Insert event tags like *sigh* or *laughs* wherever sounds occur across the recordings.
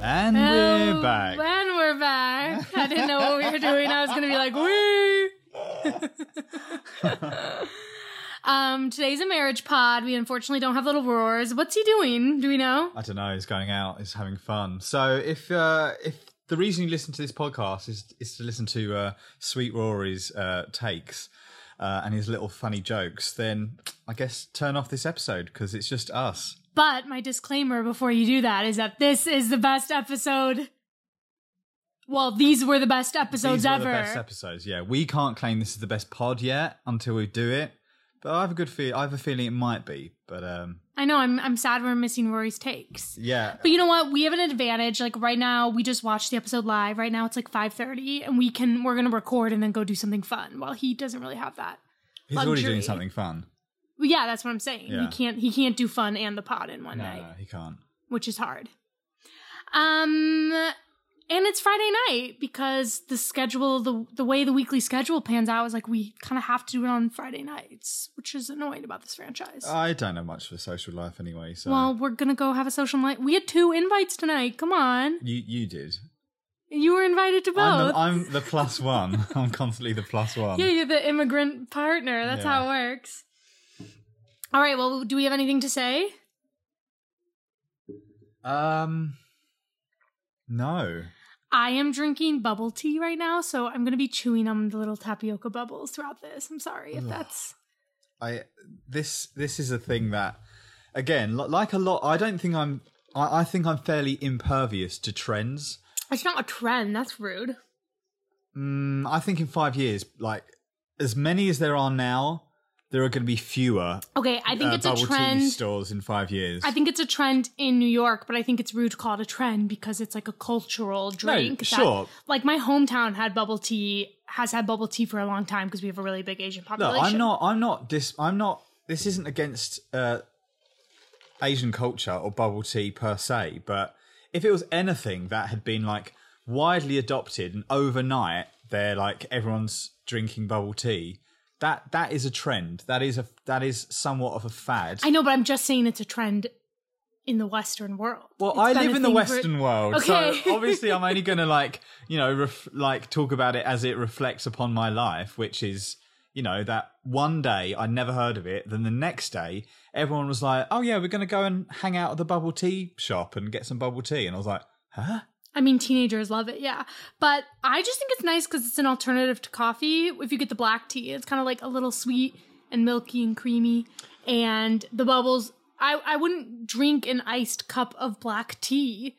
And Oh, we're back. And we're back. I didn't know what we were doing. I was going to be like, wee. *laughs* um, today's a marriage pod. We unfortunately don't have little roars. What's he doing? Do we know? I don't know. He's going out. He's having fun. So if uh, if the reason you listen to this podcast is is to listen to uh, Sweet Rory's uh, takes uh, and his little funny jokes, then I guess turn off this episode because it's just us. But my disclaimer before you do that is that this is the best episode. Well, these were the best episodes These were ever. the best episodes. Yeah, we can't claim this is the best pod yet until we do it. But I have a good feel. I have a feeling it might be. But um, I know. I'm I'm sad we're missing Rory's takes. yeah, But you know what? We have an advantage. Like right now, we just watched the episode live. Right now, it's like five thirty, and we can we're gonna record and then go do something fun. While he doesn't really have that. he's already doing something fun. Well, yeah, that's what I'm saying. He can't he can't do fun and the pod in one No, night, no, he can't. which is hard. Um, and it's Friday night because the schedule, the the way the weekly schedule pans out is like we kind of have to do it on Friday nights, which is annoying about this franchise. I don't know much for social life anyway. So well, we're gonna go have a social night. We had two invites tonight. Come on, you you did. you were invited to both. I'm the, I'm the plus one. *laughs* I'm constantly the plus one. Yeah, you're the immigrant partner. That's Yeah. how it works. All right. Well, do we have anything to say? Um, no. I am drinking bubble tea right now, so I'm going to be chewing on the little tapioca bubbles throughout this. I'm sorry if that's. I this this is a thing that again, like a lot. I don't think I'm. I, I think I'm fairly impervious to trends. It's not a trend. That's rude. Mm, I think in five years, like as many as there are now, there are going to be fewer Okay, I think uh, it's a trend. stores in five years. I think it's a trend in New York, but I think it's rude to call it a trend because it's like a cultural drink. that- sure. like my hometown had bubble tea, has had bubble tea for a long time because we have a really big Asian population. I'm not. I'm not. Dis, I'm not. This isn't against uh, Asian culture or bubble tea per se, but if it was anything that had been like widely adopted and overnight, they're like everyone's drinking bubble tea. That that is a trend. That is a that is somewhat of a fad. I know, but I'm just saying it's a trend in the Western world. well, It's I live in the thing for- Western world, Okay. so *laughs* obviously I'm only going to like you know ref- like talk about it as it reflects upon my life, which is you know that one day I never heard of it, then the next day everyone was like, "Oh yeah, we're going to go and hang out at the bubble tea shop and get some bubble tea," and I was like, "Huh." I mean, teenagers love it, yeah. But I just think it's nice because it's an alternative to coffee. If you get the black tea, it's kind of like a little sweet and milky and creamy. And the bubbles, I, I wouldn't drink an iced cup of black tea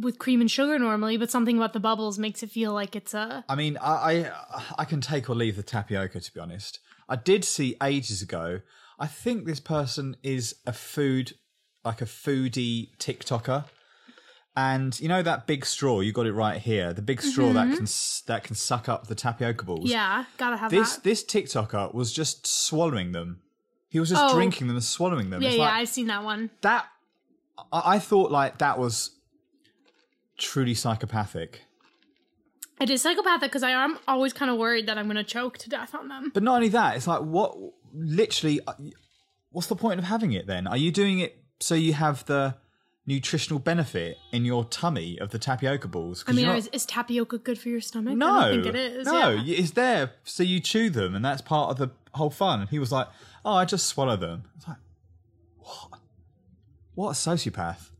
with cream and sugar normally, but something about the bubbles makes it feel like it's a. I mean, I, I I can take or leave the tapioca. To be honest, I did see ages ago. I think this person is a food, like a foodie TikToker, and you know that big straw. You got it right here. The big straw that can that can suck up the tapioca balls. Mm-hmm. Yeah, gotta have This that. this TikToker was just swallowing them. He was just Oh. drinking them and swallowing them. Yeah, It's yeah, like, I've seen that one. that. I, I thought like that was truly psychopathic. It is psychopathic because I am always kind of worried that I'm going to choke to death on them. But not only that, it's like what literally uh, what's the point of having it then? Are you doing it so you have the nutritional benefit in your tummy of the tapioca balls? I mean, you're is, is tapioca good for your stomach? no, I think it is. No, yeah. it's there so you chew them, and that's part of the whole fun. And he was like, "Oh, I just swallow them." It's like, what? What a sociopath!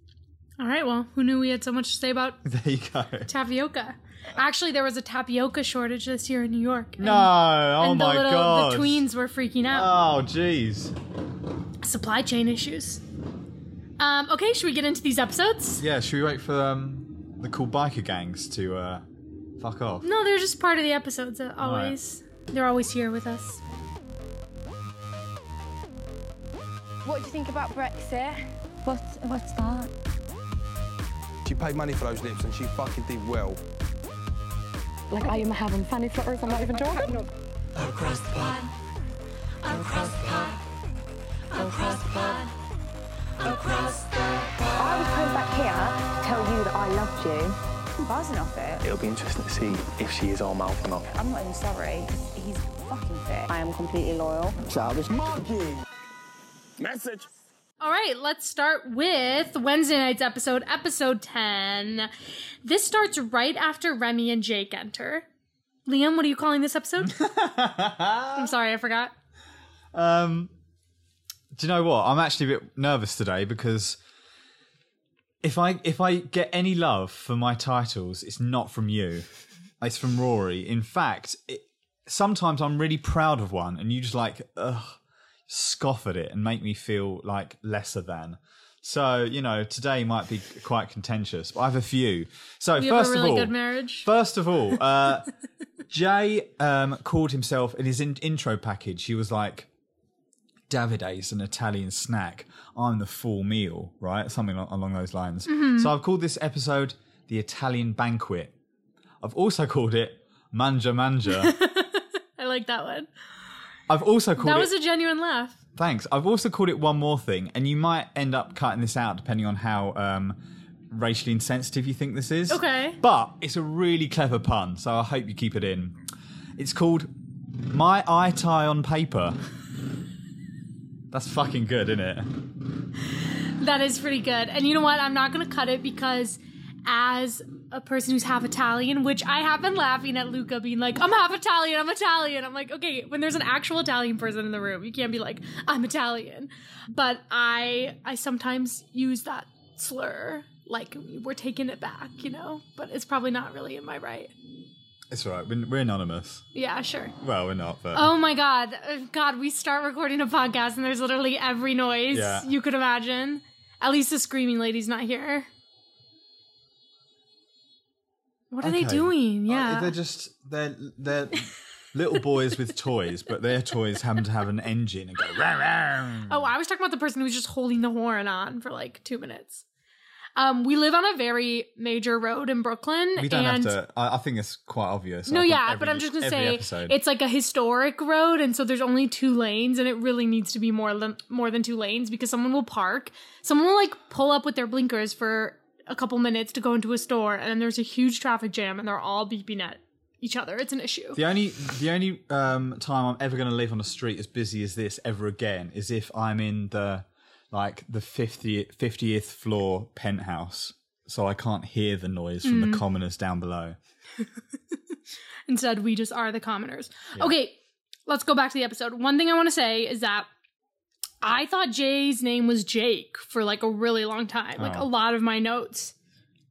All right, well, who knew we had so much to say about *laughs* There you go. tapioca? Actually, there was a tapioca shortage this year in New York. and- No, oh and the my little god. the tweens were freaking out. Oh, jeez. Supply chain issues. Um, okay, should we get into these episodes? Yeah, should we wait for um, the cool biker gangs to uh, fuck off? No, they're just part of the episodes. uh, Always, they're always here with us. What do you think about Brexit? What's, what's that? She paid money for those lips and she fucking did well. Like, I am having fanny flutters, I'm not even joking. Across the pond, across the pond, across the pond, across the I was coming back here to tell you that I loved you. I'm buzzing off it. It'll be interesting to see if she is our mouth or not. I'm not even sorry. He's fucking fit. I am completely loyal. Childish monkey. Message. All right, let's start with Wednesday night's episode, episode 10. This starts right after Remy and Jake enter. Liam, what are you calling this episode? *laughs* I'm sorry, I forgot. Um, do you know what? I'm actually a bit nervous today because if I if I get any love for my titles, it's not from you. It's from Rory. In fact, it, sometimes I'm really proud of one, and you just like ugh, scoff at it and make me feel like lesser than. So you know, today might be quite contentious, but I have a few. So first really of all, good marriage. First of all, uh, *laughs* Jay um, called himself in his in- intro package. He was like, "Davide's an Italian snack. I'm the full meal." Right, something along those lines. Mm-hmm. So I've called this episode the Italian banquet. I've also called it Mangia Mangia. *laughs* I like that one. I've also called it- That it. was a genuine laugh. Thanks. I've also called it one more thing, and you might end up cutting this out depending on how um, racially insensitive you think this is. Okay. But it's a really clever pun, so I hope you keep it in. It's called My Eye Tie on Paper. That's fucking good, isn't it? That is pretty good. And you know what? I'm not going to cut it because as a person who's half Italian, which I have been laughing at Luca being like, I'm half Italian, I'm Italian. I'm like, okay, when there's an actual Italian person in the room, you can't be like, I'm Italian. But I I sometimes use that slur like we're taking it back, you know? But it's probably not really in my right. It's all right. We're, we're anonymous. Yeah, sure. Well, we're not, but Oh my god. Uh, God, we start recording a podcast and there's literally every noise Yeah. you could imagine. At least the screaming lady's not here. What are they Okay. doing? Uh, Yeah. they're just they're they're little boys with toys, but their toys happen to have an engine and go. Rah, rah. oh, I was talking about the person who was just holding the horn on for like two minutes. Um, we live on a very major road in Brooklyn. We don't and have to. I, I think it's quite obvious. No, yeah, every- but I'm just gonna say episode. it's like a historic road, and so there's only two lanes, and it really needs to be more than more than two lanes because someone will park, someone will like pull up with their blinkers for a couple minutes to go into a store, and then there's a huge traffic jam, and they're all beeping at each other. It's an issue. The only the only um, time I'm ever going to live on a street as busy as this ever again is if I'm in the like the 50th, 50th floor penthouse, so I can't hear the noise from Mm. the commoners down below. *laughs* Instead, we just are the commoners. Okay, let's go back to the episode. One thing I want to say is that I thought Jay's name was Jake for like a really long time, like Oh. a lot of my notes.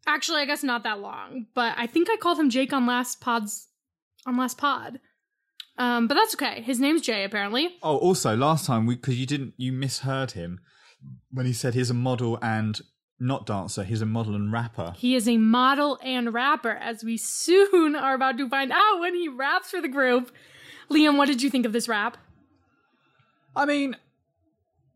Actually, I guess not that long, but I think I called him Jake on last pod's on last pod. Um, but that's okay. His name's Jay apparently. Oh, also last time we because you didn't you misheard him when he said he's a model and not dancer. He's a model and rapper. He is a model and rapper, as we soon are about to find out when he raps for the group. Liam, what did you think of this rap? I mean,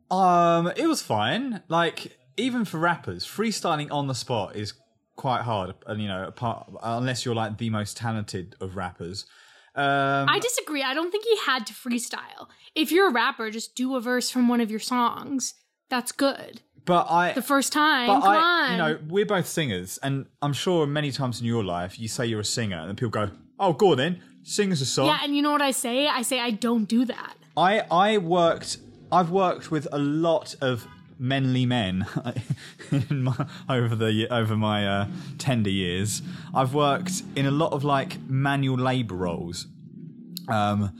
um, it was fine. Like even for rappers, freestyling on the spot is quite hard. And you know, apart unless you're like the most talented of rappers. Um, I disagree. I don't think he had to freestyle. If you're a rapper, just do a verse from one of your songs. That's good. but I, The first time, but come I, on. you know, we're both singers, and I'm sure many times in your life you say you're a singer, and then people go, "Oh, go then, sing us a song." yeah, and you know what I say? I say I don't do that. I I worked. I've worked with a lot of menly men *laughs* in my, over the over my uh, tender years. I've worked in a lot of like manual labour roles, um,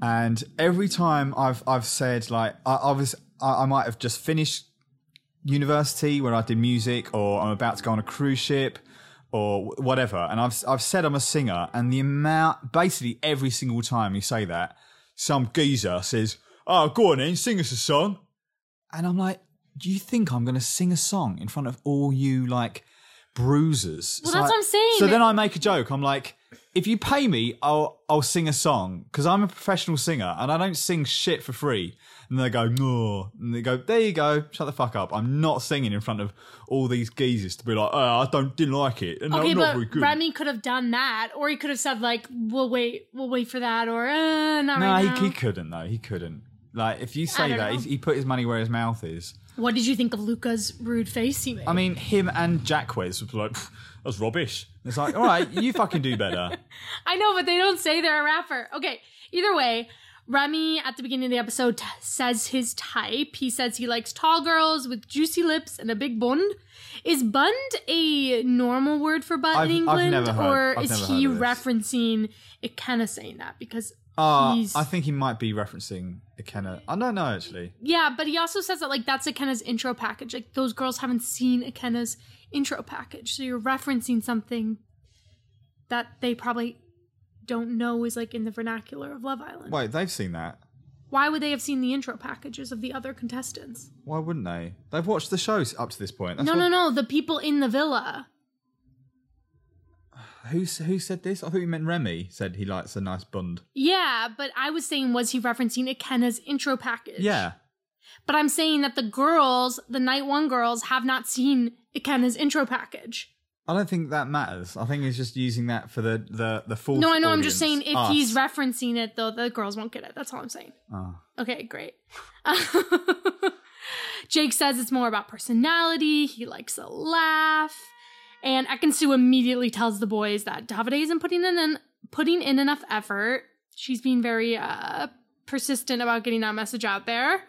and every time I've I've said like I, I was I, I might have just finished university where I did music, or I'm about to go on a cruise ship, or whatever. And I've I've said I'm a singer, and the amount basically every single time you say that, some geezer says, "Oh, go on then, sing us a song," and I'm like, "Do you think I'm going to sing a song in front of all you like bruisers?" Well, So that's I- what I'm saying. So then I make a joke. I'm like. If you pay me, I'll I'll sing a song because I'm a professional singer and I don't sing shit for free. And they go no, and they go there you go, shut the fuck up. I'm not singing in front of all these geezers to be like, oh, I don't didn't like it. And Okay, I'm not very good. Remy could have done that, or he could have said like, "We'll wait, we'll wait for that," or uh, "Not no, right he, now." he couldn't though. He couldn't. Like if you say that, he, he put his money where his mouth is. What did you think of Luca's rude face he made? I mean, him and Jacques was like, "Pff, that's rubbish. It's like, all right, you fucking do better. *laughs* I know, but they don't say they're a rapper. Okay, either way, Remy at the beginning of the episode t- says his type. He says he likes tall girls with juicy lips and a big bund. Is bund a normal word for butt I've- in England, or is he heard of this. referencing Ikenna saying that because Uh, he's I think he might be referencing Ikenna. I don't know actually. yeah, but he also says that like that's Ikenna's intro package. Like those girls haven't seen Ikenna's intro package, so you're referencing something that they probably don't know is like in the vernacular of Love Island. Wait, they've seen that. Why would they have seen the intro packages of the other contestants? Why wouldn't they? They've watched the shows up to this point. That's no, what- no, no. The people in the villa. *sighs* Who who said this? I thought you meant Remy said he likes a nice bund. Yeah, but I was saying, was he referencing Ikenna's intro package? Yeah. But I'm saying that the girls, the night one girls, have not seen Ikenna's intro package. I don't think that matters. I think he's just using that for the the the full. No, I know. I'm just saying if Us. he's referencing it, though, the girls won't get it. That's all I'm saying. Oh. Okay, great. *laughs* Jake says it's more about personality. He likes a laugh. And Ekin-Su immediately tells the boys that Davide isn't putting in an, putting in enough effort. She's being very uh, persistent about getting that message out there.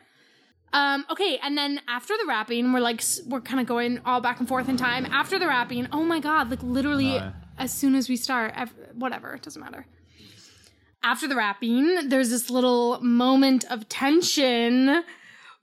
Um, okay, and then after the rapping, we're like we're kind of going all back and forth in time. After the rapping, oh my god, like literally No. as soon as we start, ev- whatever, it doesn't matter. After the rapping, there's this little moment of tension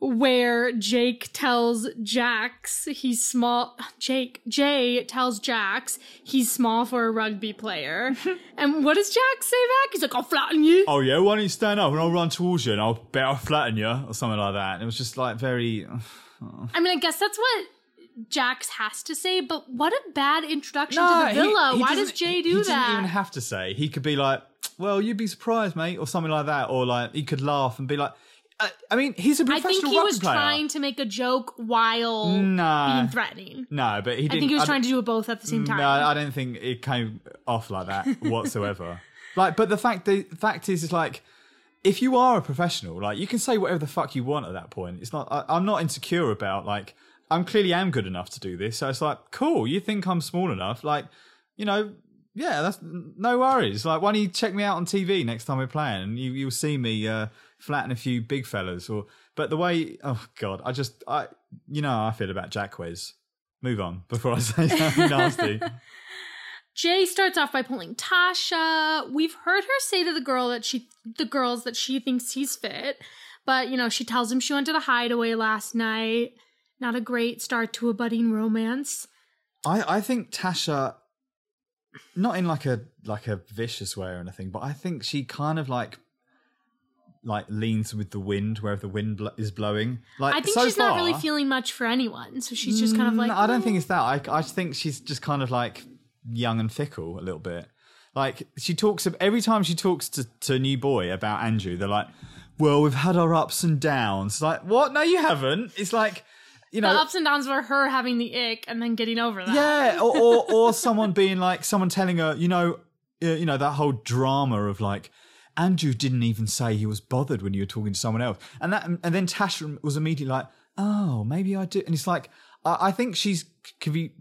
where Jake tells Jax he's small. Jake, Jay tells Jax he's small for a rugby player. *laughs* and what does Jax say back? He's like, I'll flatten you. Oh yeah, why don't you stand up and I'll run towards you and I'll bet I'll flatten you or something like that. And it was just like very. *sighs* I mean, I guess that's what Jax has to say, but what a bad introduction to the he- villa. he Why does Jay he- do he that? didn't even have to say. He could be like, "Well, you'd be surprised, mate," or something like that, or like he could laugh and be like, "I, I mean, he's a professional I think he was player." trying to make a joke while Nah. being threatening. No, but he didn't. I think he was trying to do it both at the same time. No, I don't think it came off like that *laughs* whatsoever. like, but the fact the fact is, is like, if you are a professional, like you can say whatever the fuck you want at that point. It's not. I, I'm not insecure about like. I'm clearly am good enough to do this, so it's like cool. You think I'm small enough, like, you know, yeah, that's no worries. Like, why don't you check me out on TV next time we're playing, and you you'll see me uh, flatten a few big fellas. Or, but the way, oh god, I just, I, you know, how I feel about Jacques. Move on before I say something nasty. *laughs* Jay starts off by pulling Tasha. We've heard her say to the girl that she the girls that she thinks he's fit. But, you know, she tells him she went to the hideaway last night. Not a great start to a budding romance. I, I think Tasha, not in like a like a vicious way or anything, but I think she kind of like like leans with the wind wherever the wind bl- is blowing. Like I think so she's not really feeling much for anyone. So she's just kind of like Mm, I don't think "Oh." it's that. I I think she's just kind of like young and fickle a little bit. Like she talks of every time she talks to to a new boy about Andrew, they're like, "Well, we've had our ups and downs." Like, what? No, you haven't. It's like, you know, the ups and downs were her having the ick and then getting over that. Yeah, or, or or *laughs* someone being like someone telling her, you know, uh, you know that whole drama of like Andrew didn't even say he was bothered when you were talking to someone else, and that and then Tasha was immediately like, oh, maybe I do, and it's like I, I think she's can be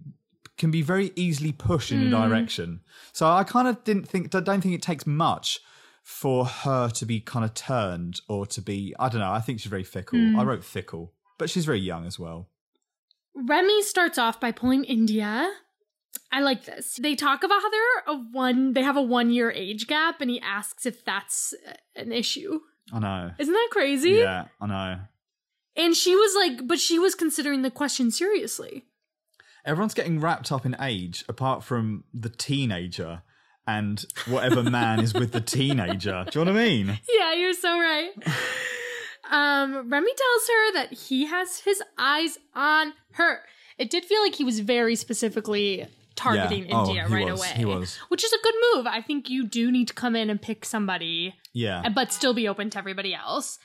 can be very easily pushed in a hmm. direction. So I kind of didn't think I don't think it takes much for her to be kind of turned or to be I don't know. I think she's very fickle. I hmm. wrote fickle, but she's very young as well. Remy starts off by pulling India. I like this. They talk about how they're a one they have a one year age gap and he asks if that's an issue. I know. Isn't that crazy? Yeah, I know. And she was like, but she was considering the question seriously. Everyone's getting wrapped up in age, apart from the teenager and whatever *laughs* man is with the teenager. Do you know what I mean? Yeah, you're so right. um, Remy tells her that he has his eyes on her. It did feel like he was very specifically targeting Yeah. Oh, India he right was. away. Which is a good move. I think you do need to come in and pick somebody, Yeah. but still be open to everybody else.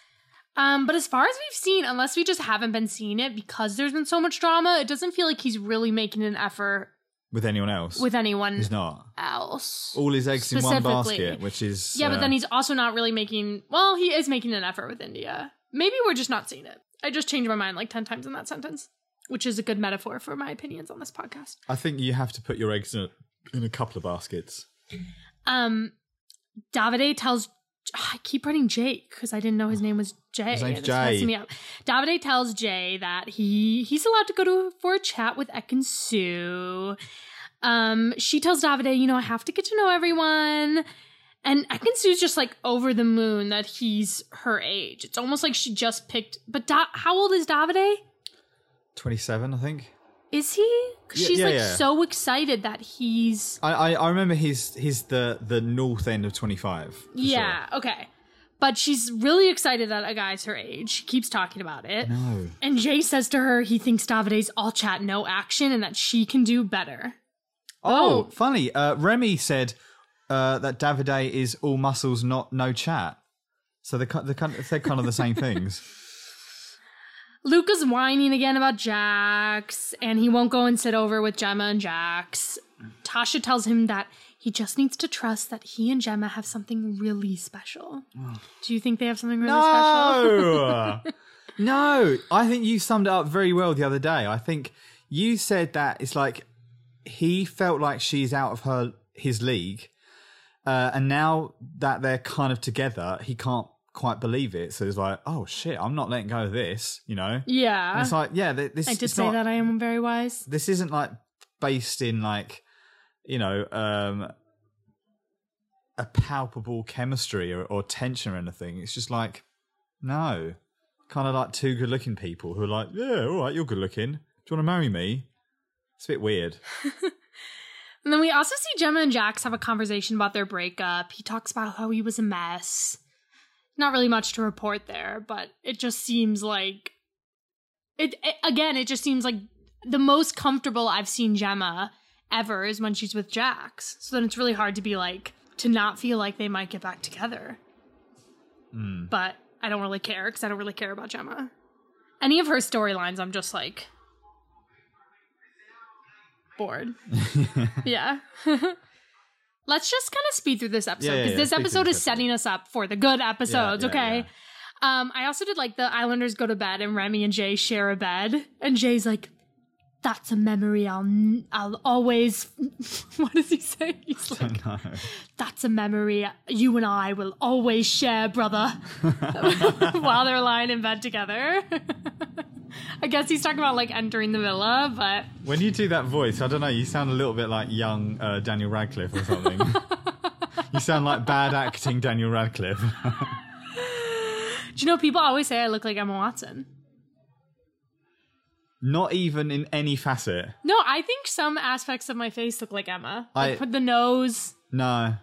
Um, but as far as we've seen, unless we just haven't been seeing it because there's been so much drama, it doesn't feel like he's really making an effort With anyone else. with anyone He's not. else. All his eggs in one basket, which is. Yeah, but uh, then he's also not really making. Well, he is making an effort with India. Maybe we're just not seeing it. I just changed my mind like ten times in that sentence, which is a good metaphor for my opinions on this podcast. I think you have to put your eggs in a, in a couple of baskets. Um, Davide tells I keep writing Jake because I didn't know his name was Jay. His name's Jay. Me up. Davide tells Jay that he he's allowed to go to for a chat with Ekin-Su. Um, she tells Davide, you know, I have to get to know everyone. And Ekin-Su's just like over the moon that he's her age. It's almost like she just picked. But da- how old is Davide? 27, I think. Is he? 'Cause Yeah, she's yeah, like yeah. so excited that he's. I, I, I remember he's he's the the north end of 25. for Yeah, okay. But she's really excited that a guy's her age. She keeps talking about it. No. And Jay says to her he thinks Davide's all chat, no action, and that she can do better. Oh, Oh. funny. Uh, Remy said uh, that Davide is all muscles, not no chat. So they're, they're, kind of, they're kind of the same *laughs* things. Luca's whining again about Jax, and he won't go and sit over with Gemma and Jax. Tasha tells him that he just needs to trust that he and Gemma have something really special. Do you think they have something really special? No, *laughs* no. I think you summed it up very well the other day. I think you said that it's like he felt like she's out of her his league, uh, and now that they're kind of together, he can't quite believe it. So he's like, "Oh shit, I'm not letting go of this," you know. And Yeah. it's like, yeah, this. I did it's say not, that I am very wise. This isn't like based in like, you know, um, a palpable chemistry or, or tension or anything. It's just like, no, kind of like two good-looking people who are like, yeah, all right, you're good-looking. Do you want to marry me? It's a bit weird. *laughs* And then we also see Gemma and Jax have a conversation about their breakup. He talks about how he was a mess. Not really much to report there, but it just seems like it, it again, it just seems like the most comfortable I've seen Gemma ever is when she's with Jax. So then it's really hard to be like to not feel like they might get back together. Hmm. But I don't really care because I don't really care about Gemma. Any of her storylines, I'm just like bored. *laughs* yeah. *laughs* Let's just kind of speed through this episode Yeah, yeah, because yeah, this episode is setting us up for the good episodes, okay? Um, I also did like the Islanders go to bed and Remy and Jay share a bed, and Jay's like, "That's a memory I'll n- I'll always." *laughs* what does he say? He's like, "That's a memory you and I will always share, brother." *laughs* *laughs* While they're lying in bed together. I guess he's talking about like entering the villa, but When you do that voice, I don't know, you sound a little bit like young uh, Daniel Radcliffe or something. *laughs* you sound like bad acting Daniel Radcliffe. *laughs* do you know people always say I look like Emma Watson? Not even in any facet. No, I think some aspects of my face look like Emma. I- Like with the nose. No.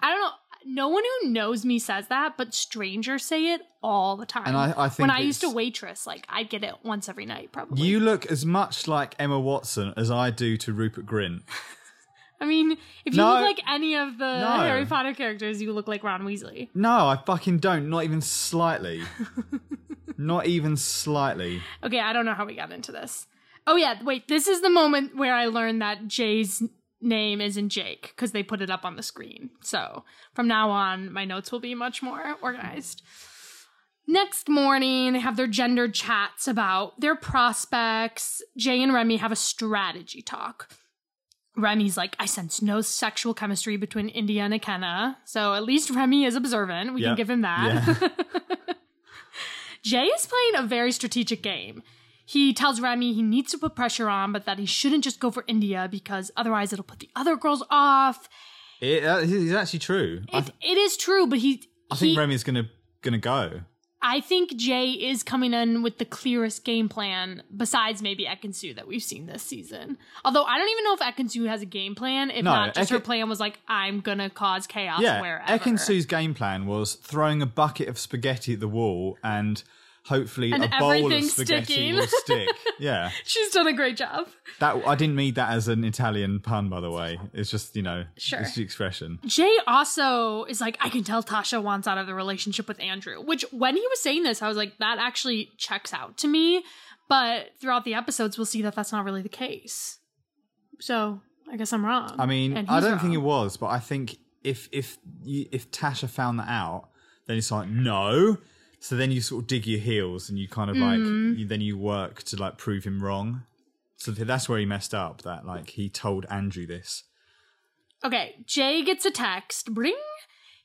I don't know. No one who knows me says that, but strangers say it all the time. And I- I think when I used to waitress, like I'd get it once every night, probably. You look as much like Emma Watson as I do to Rupert Grint. *laughs* I mean, if you No. look like any of the No. Harry Potter characters, you look like Ron Weasley. No, I fucking don't. Not even slightly. *laughs* Not even slightly. Okay, I don't know how we got into this. Oh yeah, wait. This is the moment where I learned that Jay's name isn't Jake because they put it up on the screen. So from now on, my notes will be much more organized. Next morning, they have their gendered chats about their prospects. Jay and Remy have a strategy talk. Remy's like, I sense no sexual chemistry between India and Ikenna. So at least Remy is observant. We Yeah. can give him that. Yeah. *laughs* Jay is playing a very strategic game. He tells Remy he needs to put pressure on, but that he shouldn't just go for India because otherwise it'll put the other girls off. it, uh, is actually true. It, it is true, but he. I think he- Remy's gonna gonna go. I think Jay is coming in with the clearest game plan, besides maybe Ekin-Su that we've seen this season. Although I don't even know if Ekin-Su has a game plan. If No, not, just her plan was like, I'm gonna cause chaos wherever. Yeah, wherever. Ekin-Su's game plan was throwing a bucket of spaghetti at the wall and hopefully And a bowl of spaghetti sticking. will stick. *laughs* Yeah, She's done a great job. that I didn't mean that as an Italian pun, by the way. It's just you know, Sure. it's the expression. Jay also is like, I can tell Tasha wants out of the relationship with Andrew, which when he was saying this, I was like, that actually checks out to me. But throughout the episodes, we'll see that that's not really the case. So I guess I'm wrong. I mean, I don't think it was, but I think if if if Tasha found that out, then it's like no. So then you sort of dig your heels and you kind of like Mm. you, then you work to like prove him wrong. So that's where he messed up. That like he told Andrew this. Okay, Jay gets a text. Bring.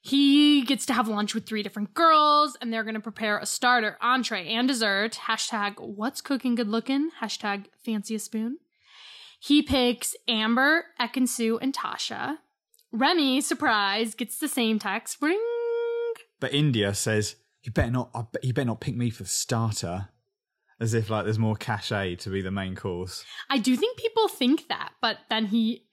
He gets to have lunch with three different girls, and they're going to prepare a starter, entree, and dessert. Hashtag what's cooking good looking. Hashtag fancy a spoon. He picks Amber, Ekin-Su, and Tasha. Remy, surprise, gets the same text. Ring. But India says, "You better not. You better not pick me for the starter." As if like there's more cachet to be the main course. I do think people think that, but then he.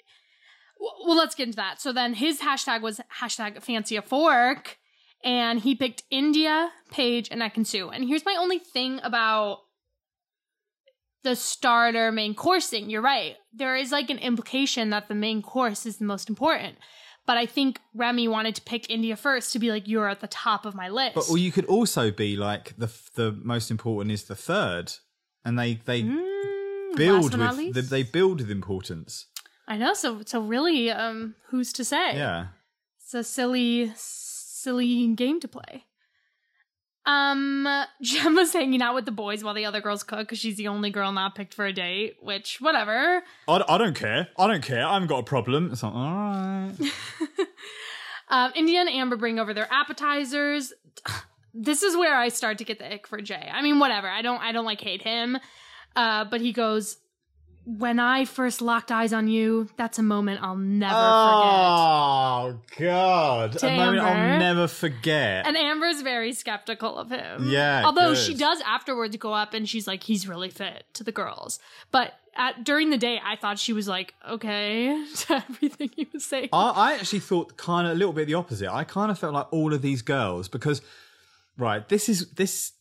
Well, let's get into that. So then his hashtag was hashtag fancy a fork, and he picked India, Paige, and Ekin-Su. And here's my only thing about the starter main course thing. You're right. There is like an implication that the main course is the most important. But I think Remy wanted to pick India first to be like, you're at the top of my list. But or you could also be like the the most important is the third, and they they Mm, build with least. they build with importance. I know. So, so really, um, who's to say? Yeah. It's a silly, silly game to play. Um, *laughs* Gemma's hanging out with the boys while the other girls cook because she's the only girl not picked for a date. Which, whatever. I, I don't care. I don't care. I haven't got a problem. It's like, all right. *laughs* Um, India and Amber bring over their appetizers. *sighs* This is where I start to get the ick for Jay. I mean, whatever. I don't. I don't like hate him. Uh, but he goes, "When I first locked eyes on you, that's a moment I'll never oh, forget. Oh God! To a moment I'll never forget. forget." And Amber's very skeptical of him. Yeah, Although she does afterwards go up and she's like, "He's really fit" to the girls. But at during the day, I thought she was like, "Okay" *laughs* to everything he was saying. I, I actually thought kind of a little bit the opposite. I kind of felt like all of these girls because, right, this is this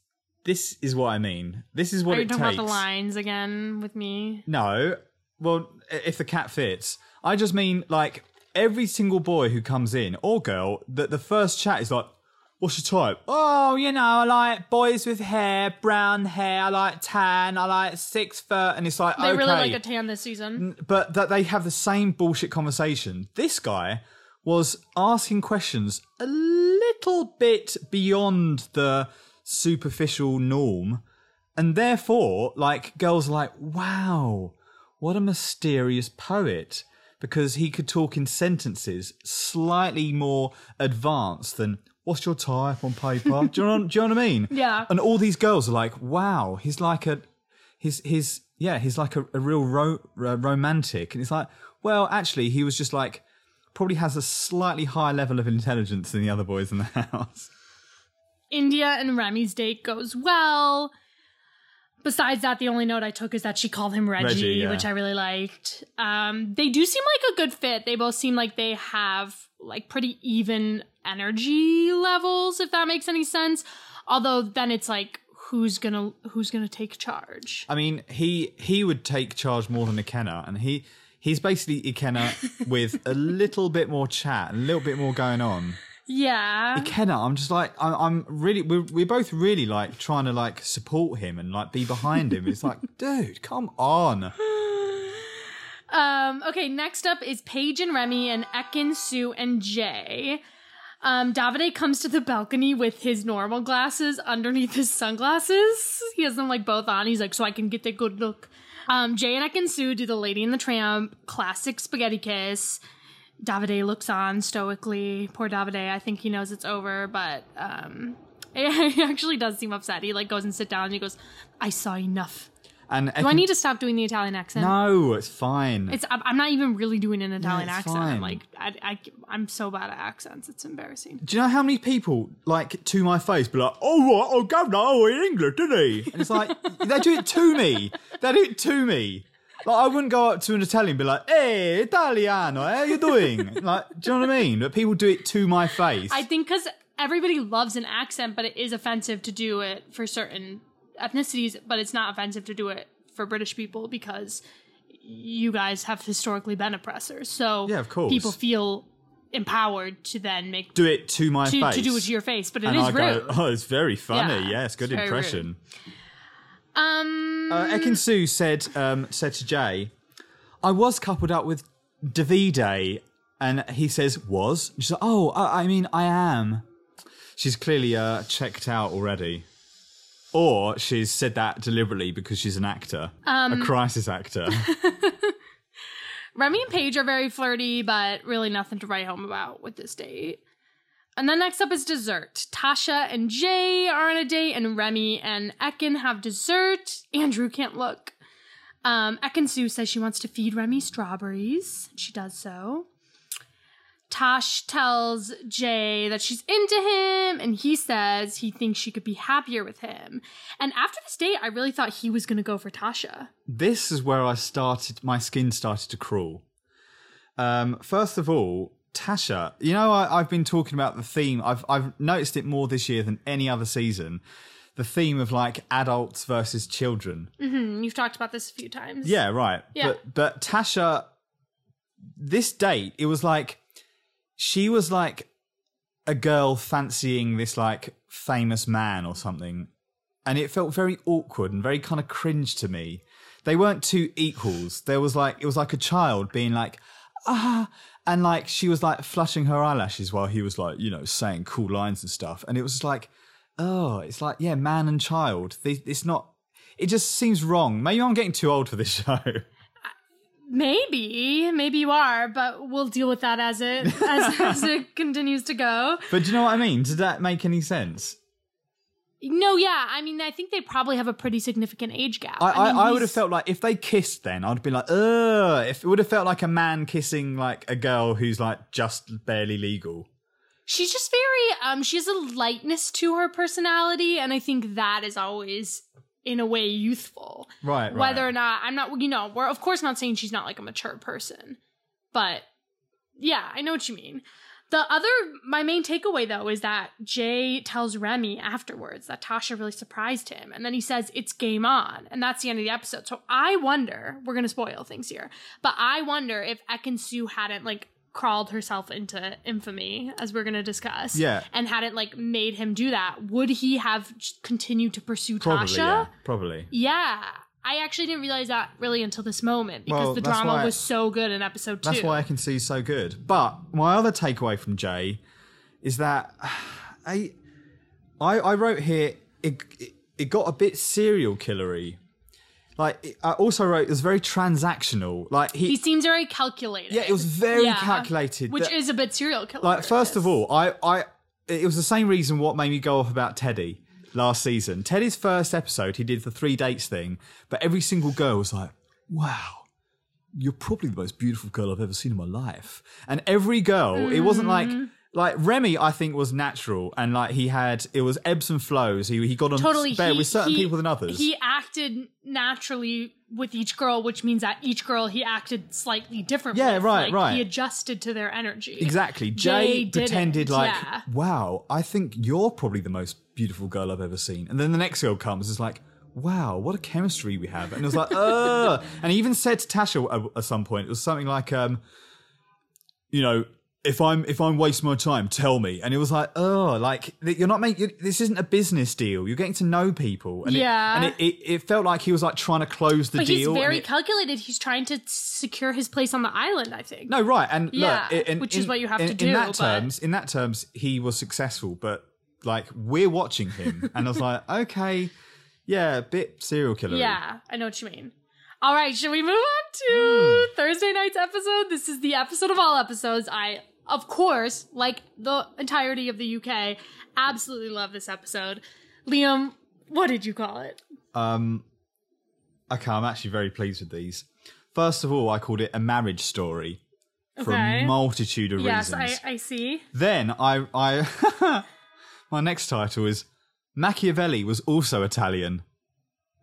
this is what I mean. This is what Are you it talking takes. about the lines again with me? No, well, if the cat fits, I just mean like every single boy who comes in or girl that the first chat is like, "What's your type?" Oh, you know, I like boys with hair, brown hair. I like tan. I like six foot, and it's like They okay. really like a tan this season. but that they have the same bullshit conversation. This guy was asking questions a little bit beyond the superficial norm, and therefore, like, girls are like, wow, what a mysterious poet. Because he could talk in sentences slightly more advanced than "What's your type on paper?" do, you know, do you know what I mean? *laughs* Yeah. And all these girls are like, "Wow, he's like a he's he's yeah he's like a, a real ro- uh, romantic and it's like well actually he was just like probably has a slightly higher level of intelligence than the other boys in the *laughs* house India and Remy's date goes well. Besides that, the only note I took is that she called him Reggie, Reggie, yeah. which I really liked. Um, they do seem like a good fit. They both seem like they have like pretty even energy levels, if that makes any sense. Although then it's like who's gonna who's gonna take charge? i mean he he would take charge more than Ikenna and he he's basically Ikenna *laughs* with a little bit more chat and a little bit more going on Yeah. Ikenna i'm just like I, i'm really we're, we're both really like trying to like support him and like be behind him it's like *laughs* dude come on *sighs* Um, okay, next up is Paige and Remy and Ekin, Sue, and Jay. Um, Davide comes to the balcony with his normal glasses underneath his sunglasses. He has them like both on. He's like, so I can get the good look. Um, Jay and Ekin-Su do the Lady in the Tramp classic spaghetti kiss. Davide looks on stoically. Poor Davide. I think he knows it's over, but um, *laughs* he actually does seem upset. He like goes and sit down and he goes, "I saw enough." and Do I need to stop doing the Italian accent? no it's fine It's I'm not even really doing an Italian it's accent. fine. I'm like I, I I'm so bad at accents. It's embarrassing. Do you know how many people, like, to my face, be like, oh, what? oh, governor, oh, in England, didn't he? And it's like, *laughs* they do it to me. They do it to me. Like, I wouldn't go up to an Italian and be like, hey, Italiano, how you doing? *laughs* like, do you know what I mean? But people do it to my face. I think because everybody loves an accent, but it is offensive to do it for certain ethnicities. But it's not offensive to do it for British people because you guys have historically been oppressors. So Yeah, of course. people feel empowered to then make do it to my to, face. to do it to your face. But it and is I rude. go, oh, it's very funny. Yeah, yes, good it's impression. Um, Uh, Ekin Sue said um, said to Jay, "I was coupled up with Davide," and he says, "Was?" And she's like, "Oh, I, I mean, I am." She's clearly uh, checked out already, or she's said that deliberately because she's an actor, Um, a crisis actor. *laughs* *laughs* Remy and Paige are very flirty, but really nothing to write home about with this date. And then next up is dessert. Tasha and Jay are on a date, and Remy and Ekin have dessert. Andrew can't look. Um, Ekin-Su says she wants to feed Remy strawberries. She does so. Tosh tells Jay that she's into him, and he says he thinks she could be happier with him. And after this date, I really thought he was going to go for Tasha. this is where I started. My skin started to crawl. Um, first of all, Tasha. You know, I, I've been talking about the theme. I've I've noticed it more this year than any other season. The theme of like adults versus children. Mm, You've talked about this a few times. Yeah, right. Yeah. But but Tasha, this date, it was like she was like a girl fancying this like famous man or something, and it felt very awkward and very kind of cringe to me. They weren't two equals. There was like it was like a child being like ah. And like she was like flushing her eyelashes while he was like, you know, saying cool lines and stuff. And it was just like, oh, it's like, yeah, man and child. They, it's not, it just seems wrong. Maybe I'm getting too old for this *laughs* show. Maybe, maybe you are, but we'll deal with that as it as, as it *laughs* continues to go. But do you know what I mean? Does that make any sense? No, yeah, I mean, I think they probably have a pretty significant age gap. I, I, mean, I would have felt like if they kissed then, I'd be like, ugh. If it would have felt like a man kissing like a girl who's like just barely legal. she's just very um she has a lightness to her personality and i think that is always in a way youthful Right, right. whether or not i'm not you know we're of course not saying she's not like a mature person but yeah i know what you mean the other my main takeaway though is that jay tells remy afterwards that tasha really surprised him and then he says it's game on and that's the end of the episode so i wonder we're gonna spoil things here but i wonder if ekin sue hadn't like crawled herself into infamy as we're gonna discuss Yeah. and hadn't like made him do that would he have continued to pursue Probably, tasha yeah. Probably. yeah. I actually didn't realize that really until this moment because Well, the drama why- was so good in episode two. That's why I can see so good. But my other takeaway from Jay is that *sighs* I I, I wrote here it, it it got a bit serial killery. Like it- I also wrote it was very transactional. Like he, he seems very calculated. yeah, it was very Yeah. calculated. which That- is a bit serial killer. like first of all, I I it was the same reason what made me go off about Teddy last season. Teddy's first episode, he did the three dates thing, but every single girl was like, "Wow, you're probably the most beautiful girl I've ever seen in my life." And every girl, it wasn't like Mm-hmm. Like Remy, I think was natural, and like he had it was ebbs and flows. He he got on totally better he- with certain he- people than others. He acted naturally with each girl, which means that each girl he acted slightly differently. Yeah, right, Like, right. He adjusted to their energy. Exactly. Jay pretended like, yeah. wow, I think you're probably the most beautiful girl I've ever seen. And then the next girl comes, is like, wow, what a chemistry we have. And it was like, *laughs* ugh. And he even said to Tasha at, at some point, it was something like, um, you know, if I'm if I'm wasting my time, tell me. And it was like, oh, like you're not making this isn't a business deal. You're getting to know people. And Yeah. It, and it, it, it felt like he was like trying to close the but he's deal. and very it- calculated. He's trying to secure his place on the island. I think. No, right, and Yeah, look, in, which is what you have in, to In do, that but- terms, in that terms, he was successful, but like we're watching him, *laughs* and I was like, okay, yeah, a bit serial killer. Yeah, I know what you mean. All right, should we move on to Hmm. Thursday night's episode? This is the episode of all episodes. I, of course, like the entirety of the UK, absolutely love this episode. Liam, what did you call it? Um, okay, I'm actually very pleased with these. First of all, I called it a marriage story for Okay. a multitude of Yes, reasons. I, I see. Then I, I, *laughs* my next title is Machiavelli was also Italian.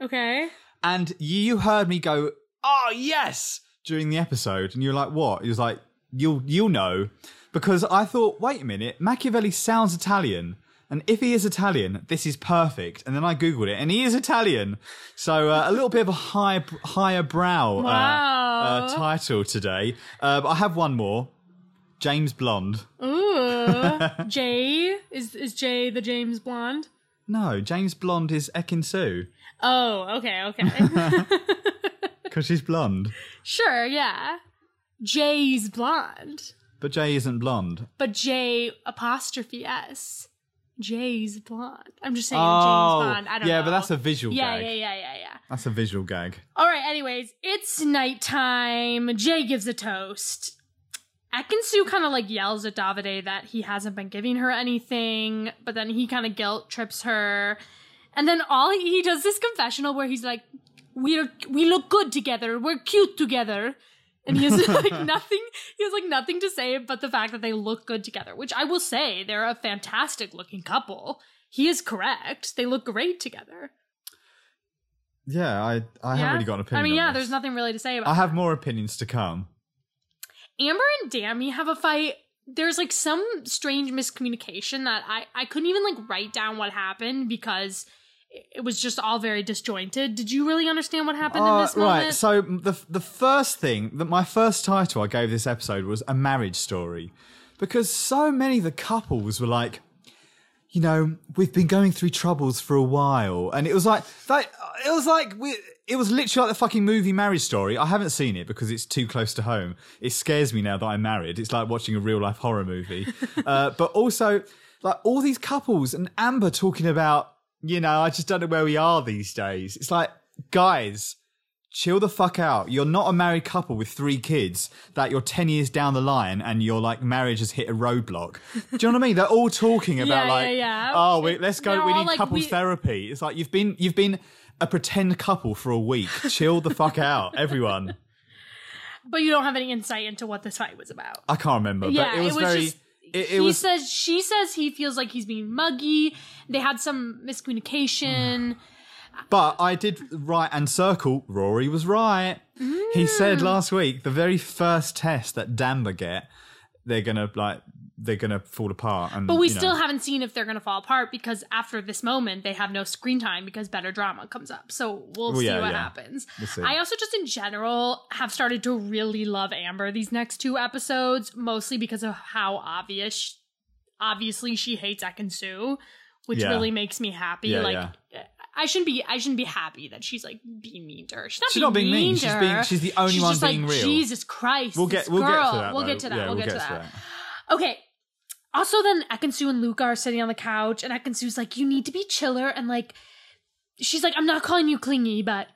Okay. And you heard me go, "Oh yes!" during the episode, and you're like, "What?" He was like, "You'll you'll know," because I thought, "Wait a minute, Machiavelli sounds Italian." And if he is Italian, this is perfect. And then I googled it, and he is Italian. So uh, a little bit of a high, higher brow uh, Wow. uh, title today. Uh, but I have one more. James Blonde. Ooh, *laughs* Jay is is Jay the James Blonde? No, James Blonde is Ekin-Su Oh, okay, okay, *laughs* *laughs* because she's blonde, sure, yeah. Jay's blonde, but Jay isn't blonde. but J apostrophe S. Jay's blonde. I'm just saying Oh, James Bond. I don't know. yeah, but that's a visual yeah, gag. yeah, yeah, yeah, yeah. That's a visual gag. All right. Anyways, it's nighttime. Jay gives a toast, Ekin-Su kind of like yells at Davide that he hasn't been giving her anything, but then he kind of guilt trips her. And then all he, he does this confessional where he's like, "We're we look good together. We're cute together." And he has *laughs* like nothing. He has like nothing to say but the fact that they look good together. Which I will say, they're a fantastic looking couple. He is correct. They look great together. Yeah, I I haven't really got an opinion. I mean, yeah, this. there's nothing really to say about. I have that. more opinions to come. Amber and Dammy have a fight. There's like some strange miscommunication that I I couldn't even like write down what happened because it- was just all very disjointed. Did you really understand what happened in Uh, this moment? right. So the the first thing that my first title I gave this episode was a marriage story, because so many of the couples were like, you know, we've been going through troubles for a while, and it was like that. It was like we. It was literally like the fucking movie Marriage Story. I haven't seen it because it's too close to home. It scares me now that I'm married. It's like watching a real life horror movie. *laughs* uh, but also, like all these couples and Amber talking about, you know, I just don't know where we are these days. It's like, guys, chill the fuck out. You're not a married couple with three kids that you're 10 years down the line and your like marriage has hit a roadblock. Do you know what I mean? They're all talking *laughs* about Yeah, like, yeah, yeah. oh, we, let's go. They're We need like, couples we- therapy. It's like you've been, you've been a pretend couple for a week. Chill the fuck out, *laughs* everyone. but you don't have any insight into what this fight was about. I can't remember, yeah, but it was, very, just. It, it he was, says she says he feels like he's being muggy. They had some miscommunication. *sighs* But I did write and circle. Rory was right. He said Mm. last week the very first test that Damber get, they're gonna like they're gonna fall apart. And But we you know. still haven't seen if they're going to fall apart because after this moment, they have no screen time because better drama comes up. So we'll Well, see yeah, what yeah. happens. We'll see. I also just in general have started to really love Amber these next two episodes, mostly because of how obvious, obviously she hates Ekin which Yeah. really makes me happy. Like. I shouldn't be. I shouldn't be happy that she's like being mean to her. She's not, She's being, not being mean. mean. To She's being- she's the only She's one just being like, real. Jesus Christ! We'll get we'll girl. get to that. We'll though. get to that. Yeah, we'll, get, to that. that. Okay. Also, then Ekin-Su and Luca are sitting on the couch, and Ekin-Su's like, "You need to be chiller," and like, she's like, "I'm not calling you clingy, but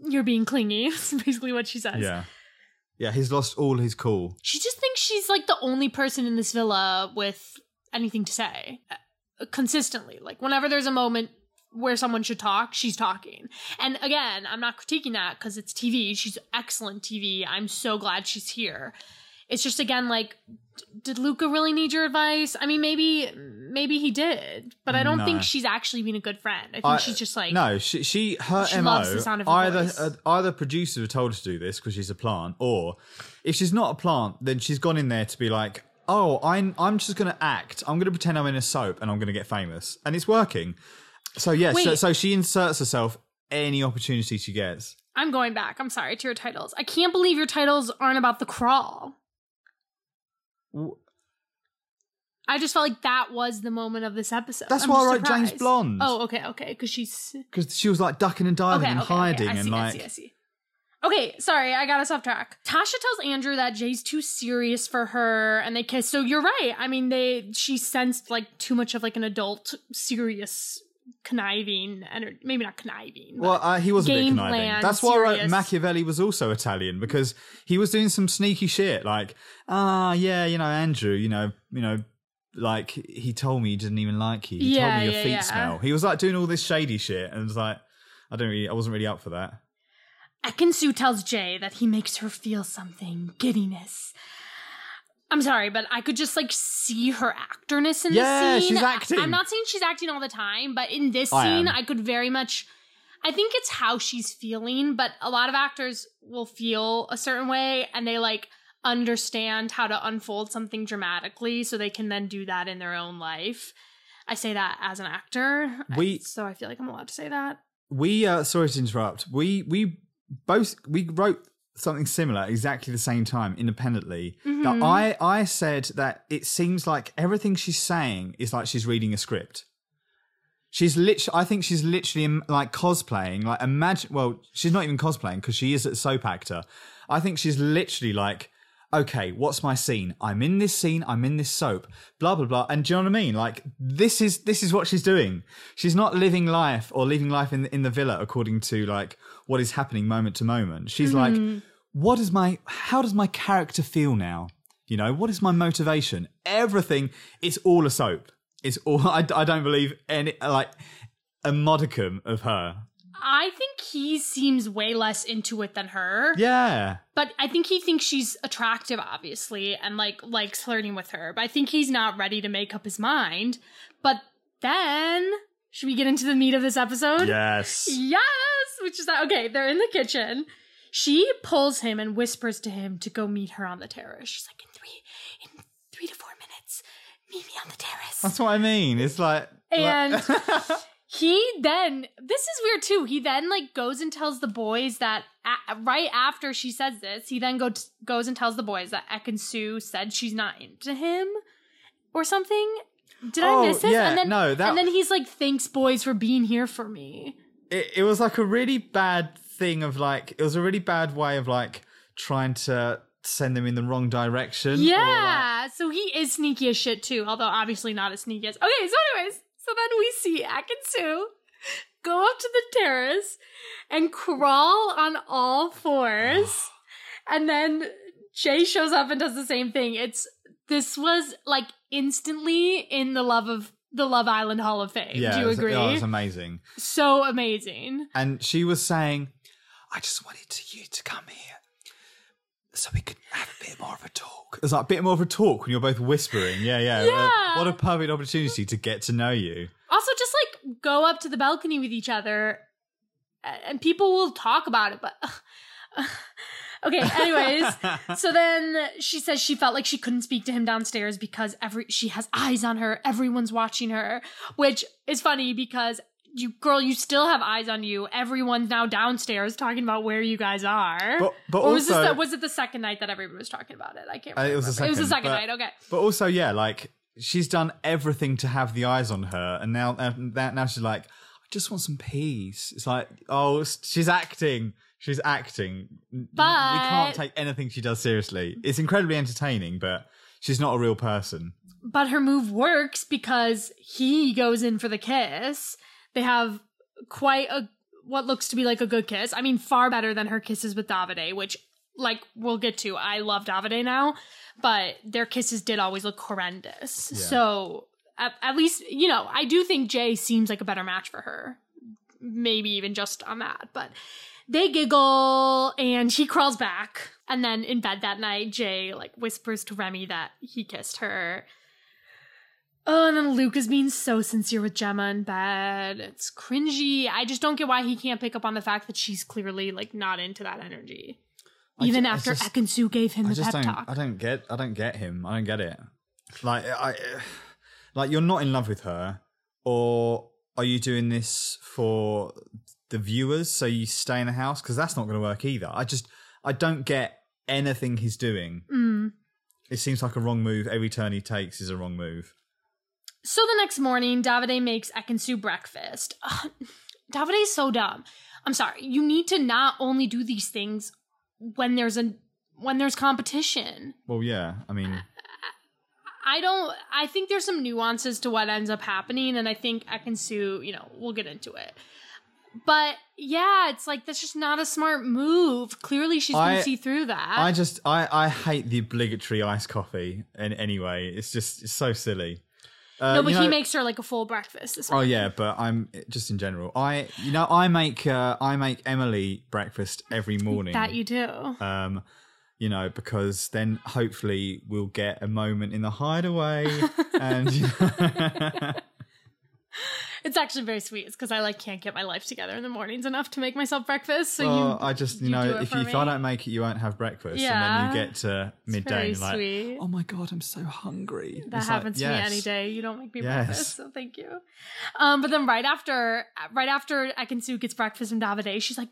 you're being clingy." *laughs* That's basically what she says. Yeah, yeah. He's lost all his cool. She just thinks she's like the only person in this villa with anything to say uh, consistently. Like, whenever there's a moment where someone should talk, she's talking. And again, I'm not critiquing that because it's TV. She's excellent TV. I'm so glad she's here. It's just again like, did Luca really need your advice? I mean, maybe maybe he did, but I don't No. think she's actually been a good friend. I think I- she's just like no. She, she her She mo. loves the sound of her either uh, either producers have told her to do this because she's a plant, or if she's not a plant, then she's gone in there to be like, oh, I'm I'm just gonna act. I'm gonna pretend I'm in a soap and I'm gonna get famous, and it's working. So yes, so, so she inserts herself any opportunity she gets. I'm going back. I'm sorry to your titles. I can't believe your titles aren't about the crawl. I just felt like that was the moment of this episode. That's I'm why I wrote James. Blonde. Oh, okay, okay, because she's Because she was like ducking and diving okay, and okay, hiding okay. I and see, like I see, I see. Okay, sorry, I got us off track. Tasha tells Andrew that Jay's too serious for her, and they kiss. So you're right. I mean, they she sensed like too much of like an adult, serious, conniving, and maybe not conniving. Well, uh, he was a bit conniving. plan, That's why serious. Machiavelli was also Italian because he was doing some sneaky shit, like, ah, yeah, you know, Andrew, you know, you know, like he told me he didn't even like you. He Yeah, told me your yeah, feet yeah. smell. He was like doing all this shady shit, and was like, I don't really, I wasn't really up for that. Ekin-Su tells Jay that he makes her feel something, giddiness. I'm sorry, but I could just like see her actorness in Yeah, this scene. she's acting. I- I'm not saying she's acting all the time, but in this I scene, am. I could very much. I think it's how she's feeling, but a lot of actors will feel a certain way and they like understand how to unfold something dramatically so they can then do that in their own life. I say that as an actor. I- We- so I feel like I'm allowed to say that. We, uh, sorry to interrupt. We, we both, we wrote something similar exactly the same time independently. Now, Mm-hmm. I, I said that it seems like everything she's saying is like she's reading a script. She's literally, I think she's literally like cosplaying. Like, imagine, well, she's not even cosplaying because she is a soap actor. I think she's literally like, okay, what's my scene? I'm in this scene, I'm in this soap, blah, blah, blah. And do you know what I mean? Like, this is, this is what she's doing. She's not living life or living life in, in the villa according to like what is happening moment to moment. She's like, mm-hmm. what is my, how does my character feel now? You know, what is my motivation? Everything. It's all a soap. It's all. *laughs* I, I don't believe any like a modicum of her. I think he seems way less into it than her. Yeah. But I think he thinks she's attractive, obviously, and like likes flirting with her. But I think he's not ready to make up his mind. But then, should we get into the meat of this episode? Yes. Yes, which is that. Okay, they're in the kitchen. She pulls him and whispers to him to go meet her on the terrace. She's like, in three, in three to four minutes, meet me on the terrace. That's what I mean. It's like. And *laughs* he then this is weird too he then like goes and tells the boys that a- right after she says this he then go goes and tells the boys that Ekin-Su said she's not into him or something. Did Oh, i miss this yeah, and then no, that- and then he's like thanks boys for being here for me. It, it was like a really bad thing of like it was a really bad way of like trying to send them in the wrong direction. or, like- yeah so he is sneaky as shit too although obviously not as sneaky as okay so anyways so then we see Sue go up to the terrace and crawl on all fours. *sighs* and then Jay shows up and does the same thing. It's this was like instantly in the love of the Love Island Hall of Fame. yeah, Do you agree? oh, it was amazing. so amazing. And she was saying, "I just wanted to, you to come here so we could have a bit more of a talk." It's like a bit more of a talk when you're both whispering. Yeah, yeah. Uh, what a perfect opportunity to get to know you. Also, just like go up to the balcony with each other, and people will talk about it. But *laughs* okay, anyways. *laughs* so then she says she felt like she couldn't speak to him downstairs because every she has eyes on her. Everyone's watching her, which is funny because you girl, you still have eyes on you. Everyone's now downstairs talking about where you guys are. But- but Or was, this the, was it the second night that everyone was talking about it? I can't. Uh, it was the It was the second, second but- night. Okay. But also, yeah, like she's done everything to have the eyes on her, and now uh, that now she's like, I just want some peace. It's like, oh, she's acting. She's acting. But- we can't take anything she does seriously. It's incredibly entertaining, but she's not a real person. but her move works because he goes in for the kiss. They have quite a what looks to be like a good kiss. I mean, far better than her kisses with Davide, which like we'll get to. I love Davide now, but their kisses did always look horrendous. So at, at least you know I do think Jay seems like a better match for her. Maybe even just on that, but they giggle and he crawls back. And then in bed that night, Jay like whispers to Remy that he kissed her. Oh, and then Luke is being so sincere with Gemma in bed. It's cringy. I just don't get why he can't pick up on the fact that she's clearly like not into that energy. I Even ju- I after just- Ekin-Su gave him I the just pep don't. talk. I don't get. I don't get him. I don't get it. Like, I, like you're not in love with her, or are you doing this for the viewers so you stay in the house? Because that's not going to work either. I just, I don't get anything he's doing. Mm. It seems like a wrong move. Every turn he takes is a wrong move. So the next morning, Davide makes Ekin-Su breakfast. Ugh, Davide is so dumb. I'm sorry. You need to not only do these things when there's a when there's competition. Well, yeah. I mean, I don't. I think there's some nuances to what ends up happening, and I think Ekin-Su, you know, we'll get into it. But yeah, it's like that's just not a smart move. Clearly, she's I- gonna see through that. I just, I, I hate the obligatory iced coffee. In anyway, it's just, it's so silly. Uh, no, but you he makes her like a full breakfast. Oh yeah, but I'm just in general. I you know I make uh, I make Emily breakfast every *laughs* morning. that you do. um, you know because then hopefully we'll get a moment in the hideaway *laughs* and you know, *laughs* It's actually very sweet. It's because I like can't get my life together in the mornings enough to make myself breakfast. So well, you, I just you, you know if you, if I don't make it, you won't have breakfast, Yeah. and then you get to midday and like, sweet. oh my god, I'm so hungry. that It's like, happens to me any day. You don't make me Yes. breakfast, so thank you. Um, but then right after, right after Ekin-Su gets breakfast from Davide, she's like,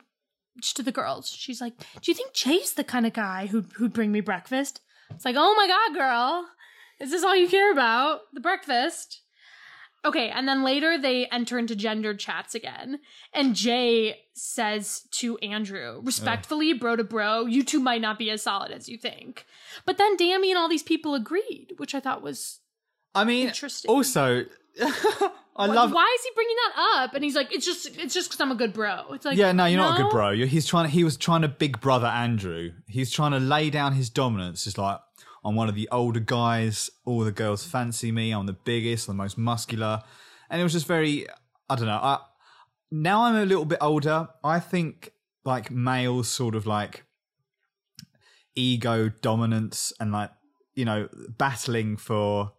to the girls, she's like, "Do you think Jay's the kind of guy who'd who'd bring me breakfast?" It's like, "Oh my god, girl, is this all you care about? The breakfast?" Okay, and then later they enter into gendered chats again, and Jay says to Andrew, respectfully, bro to bro, you two might not be as solid as you think. But then Dammy and all these people agreed, which I thought was I mean, Interesting. also, *laughs* I love. Why is he bringing that up? And he's like, it's just, it's just because I'm a good bro. It's like, Yeah, no, you're not a good bro. You're, he's trying. He was trying to big brother Andrew. He's trying to lay down his dominance. It's like I'm one of the older guys. All the girls fancy me. I'm the biggest, the most muscular, and it was just very. I don't know. I now I'm a little bit older. I think like males sort of like ego dominance and like you know battling for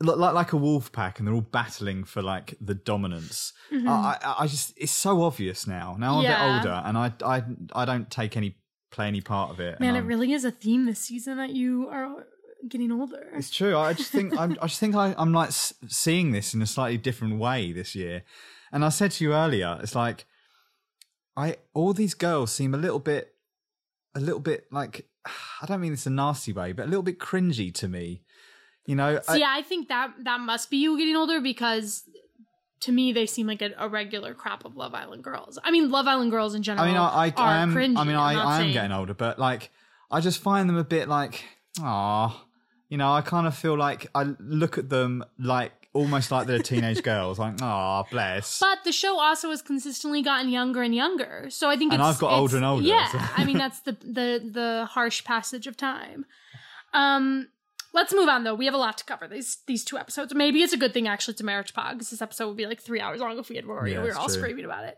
like like a wolf pack and they're all battling for like the dominance mm-hmm. I, I i just it's so obvious now now i'm Yeah. a bit older and i i i don't take any play any part of it Man, it really is a theme this season that you are getting older. it's true. I just think i'm i just think I, i'm like seeing this in a slightly different way this year. And i said to you earlier it's like i all these girls seem a little bit a little bit like *sighs* i don't mean this in a nasty way but a little bit cringy to me. You know I- I think that that must be you getting older because to me they seem like a, a regular crop of Love Island girls. I mean, Love Island girls in general. I mean, I, I, are I am. Cringy. I mean, I, I am saying- getting older, but like, I just find them a bit like, ah, you know, I kind of feel like I look at them like almost like they're teenage *laughs* girls. Like, ah, bless. But the show also has consistently gotten younger and younger. So I think And it's, I've got older and older, Yeah, so- I mean *laughs* that's the the the harsh passage of time. Um, let's move on though. We have a lot to cover these these two episodes. Maybe it's a good thing actually it's a marriage pod because this episode would be like three hours long if we had Rory. Yeah, we were all true. screaming about it.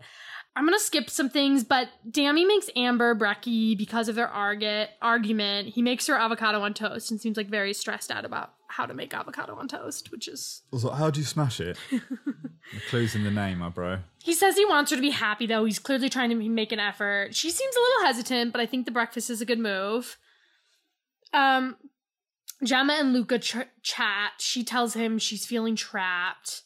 I'm gonna skip some things, but Dammy makes Amber Brecky because of their argu- argument. He makes her avocado on toast and seems like very stressed out about how to make avocado on toast, which is like, how do you smash it? *laughs* the clues in the name, my bro. He says he wants her to be happy, though. He's clearly trying to make an effort. She seems a little hesitant, but I think the breakfast is a good move. Um, Gemma and Luca ch- chat. She tells him she's feeling trapped.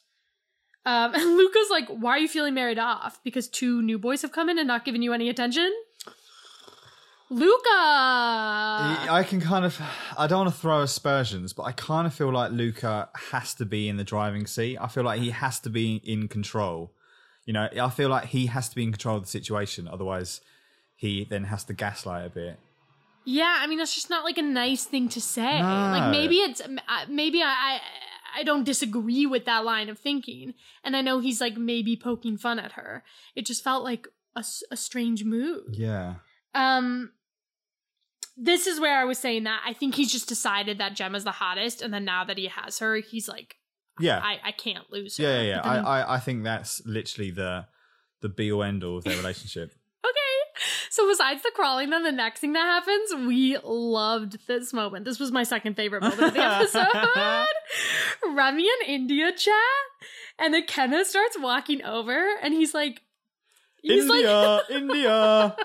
Um, *laughs* and Luca's like, "Why are you feeling married off? Because two new boys have come in and not given you any attention." Luca. I can kind of, I don't want to throw aspersions, but I kind of feel like Luca has to be in the driving seat. I feel like he has to be in control. You know, I feel like he has to be in control of the situation. Otherwise, he then has to gaslight a bit. Yeah, I mean that's just not like a nice thing to say. No. Like maybe it's maybe I, I I don't disagree with that line of thinking, and I know he's like maybe poking fun at her. It just felt like a, a strange move. Yeah. Um, this is where I was saying that I think he's just decided that Gemma's the hottest, and then now that he has her, he's like, Yeah. I I can't lose her. yeah, yeah, yeah. Then- I, I, I think that's literally the the be all end all of their relationship. So besides the crawling, then the next thing that happens, we loved this moment. This was my second favorite moment of the episode. *laughs* Remy and India chat, and then Kenna starts walking over, and he's like, he's India, *laughs* India.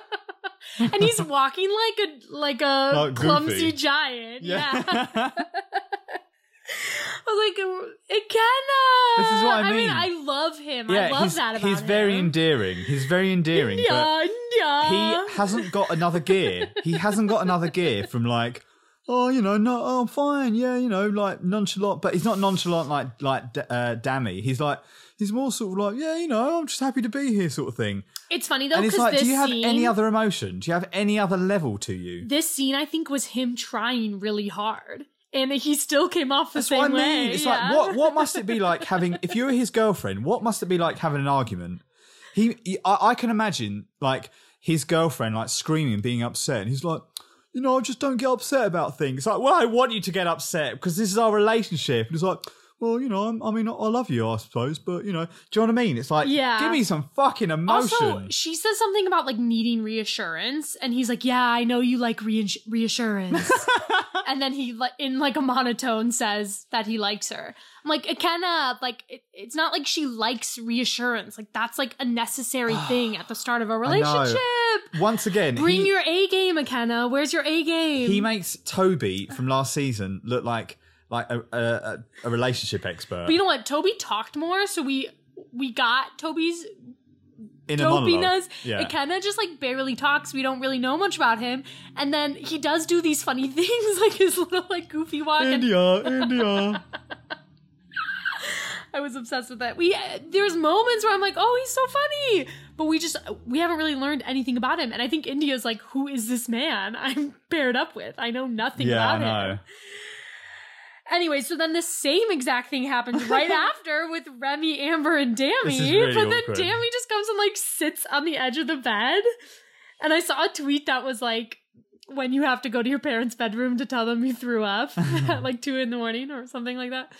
and he's walking like a like a Like Goofy. clumsy giant. Yeah. Yeah. *laughs* *laughs* I was like, Kenna. This is what I mean. I love him. yeah, I love he's, that about he's him. very endearing. He's very endearing. but Yeah, he hasn't got another gear. He hasn't got another gear from like, oh, you know, no, oh, I'm fine, yeah, you know, like nonchalant. But he's not nonchalant like like uh, Dammy. He's like, he's more sort of like, yeah, you know, I'm just happy to be here, sort of thing. It's funny though and it's because like, do you have scene, any other emotion? Do you have any other level to you? this scene I think was him trying really hard, and he still came off the That's same what I mean. way. It's yeah. like what what must it be *laughs* like having if you were his girlfriend? What must it be like having an argument? He, he I, I can imagine like his girlfriend like screaming, being upset, and he's like, you know, I just don't get upset about things. It's like, well, I want you to get upset because this is our relationship. And it's like. Well, you know, I'm, I mean, I love you, I suppose, but you know, do you know what I mean? It's like, Yeah. give me some fucking emotion. Also, she says something about like needing reassurance, and he's like, "Yeah, I know you like reins- reassurance." *laughs* and then he, in like a monotone, says that he likes her. I'm like, Ikenna, like, it, it's not like she likes reassurance. Like, that's like a necessary *sighs* thing at the start of a relationship. Once again, Bring he, your A game, Ikenna. Where's your A game? he makes Toby from last season look like like a, a, a, relationship expert but you know what? Toby talked more, so we we got Toby's in a dopiness. Yeah. It kind of just like barely talks. We don't really know much about him. And then he does do these funny *laughs* things, like his little like goofy walk. India, India. *laughs* I was obsessed with that. We uh, there's moments where I'm like, oh, he's so funny, but we just we haven't really learned anything about him. And I think India's like, who is this man I'm paired up with? I know nothing yeah, I about know. him. Anyway, so then the same exact thing happens right *laughs* after with Remy, Amber, and Dammy. Really but then awkward. Dammy just comes and like sits on the edge of the bed. And I saw a tweet that was like, when you have to go to your parents' bedroom to tell them you threw up *laughs* at like two in the morning or something like that.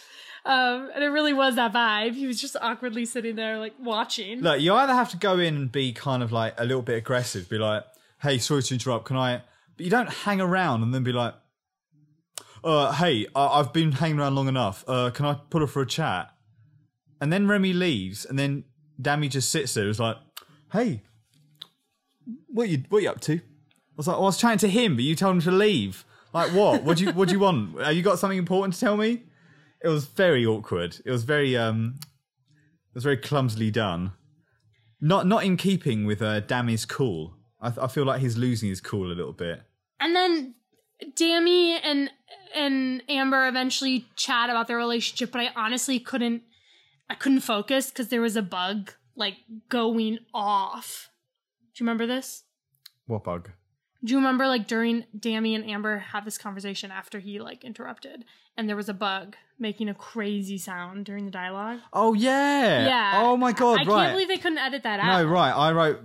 Um, and it really was that vibe. He was just awkwardly sitting there, like watching. Look, you either have to go in and be kind of like a little bit aggressive, be like, "Hey, sorry to interrupt. Can I?" But you don't hang around and then be like, "Uh, hey, I- I've been hanging around long enough. Uh, can I pull her for a chat?" And then Remy leaves, and then Dammy just sits there. It's like, "Hey, what you what you up to?" I was like, oh, "I was chatting to him, but you told him to leave. Like, what? What do you what do you want? Have you got something important to tell me?" It was very awkward. It was very um, it was very clumsily done. Not not in keeping with uh, Dammy's cool. I, I feel like he's losing his cool a little bit. And then Dammy and and Amber eventually chat about their relationship, but I honestly couldn't I couldn't focus because there was a bug like going off. Do you remember this? What bug? Do you remember like during Dammy and Amber had this conversation after he like interrupted and there was a bug making a crazy sound during the dialogue? Oh yeah. Yeah. Oh my god. I right. can't believe they couldn't edit that out. no, right. I wrote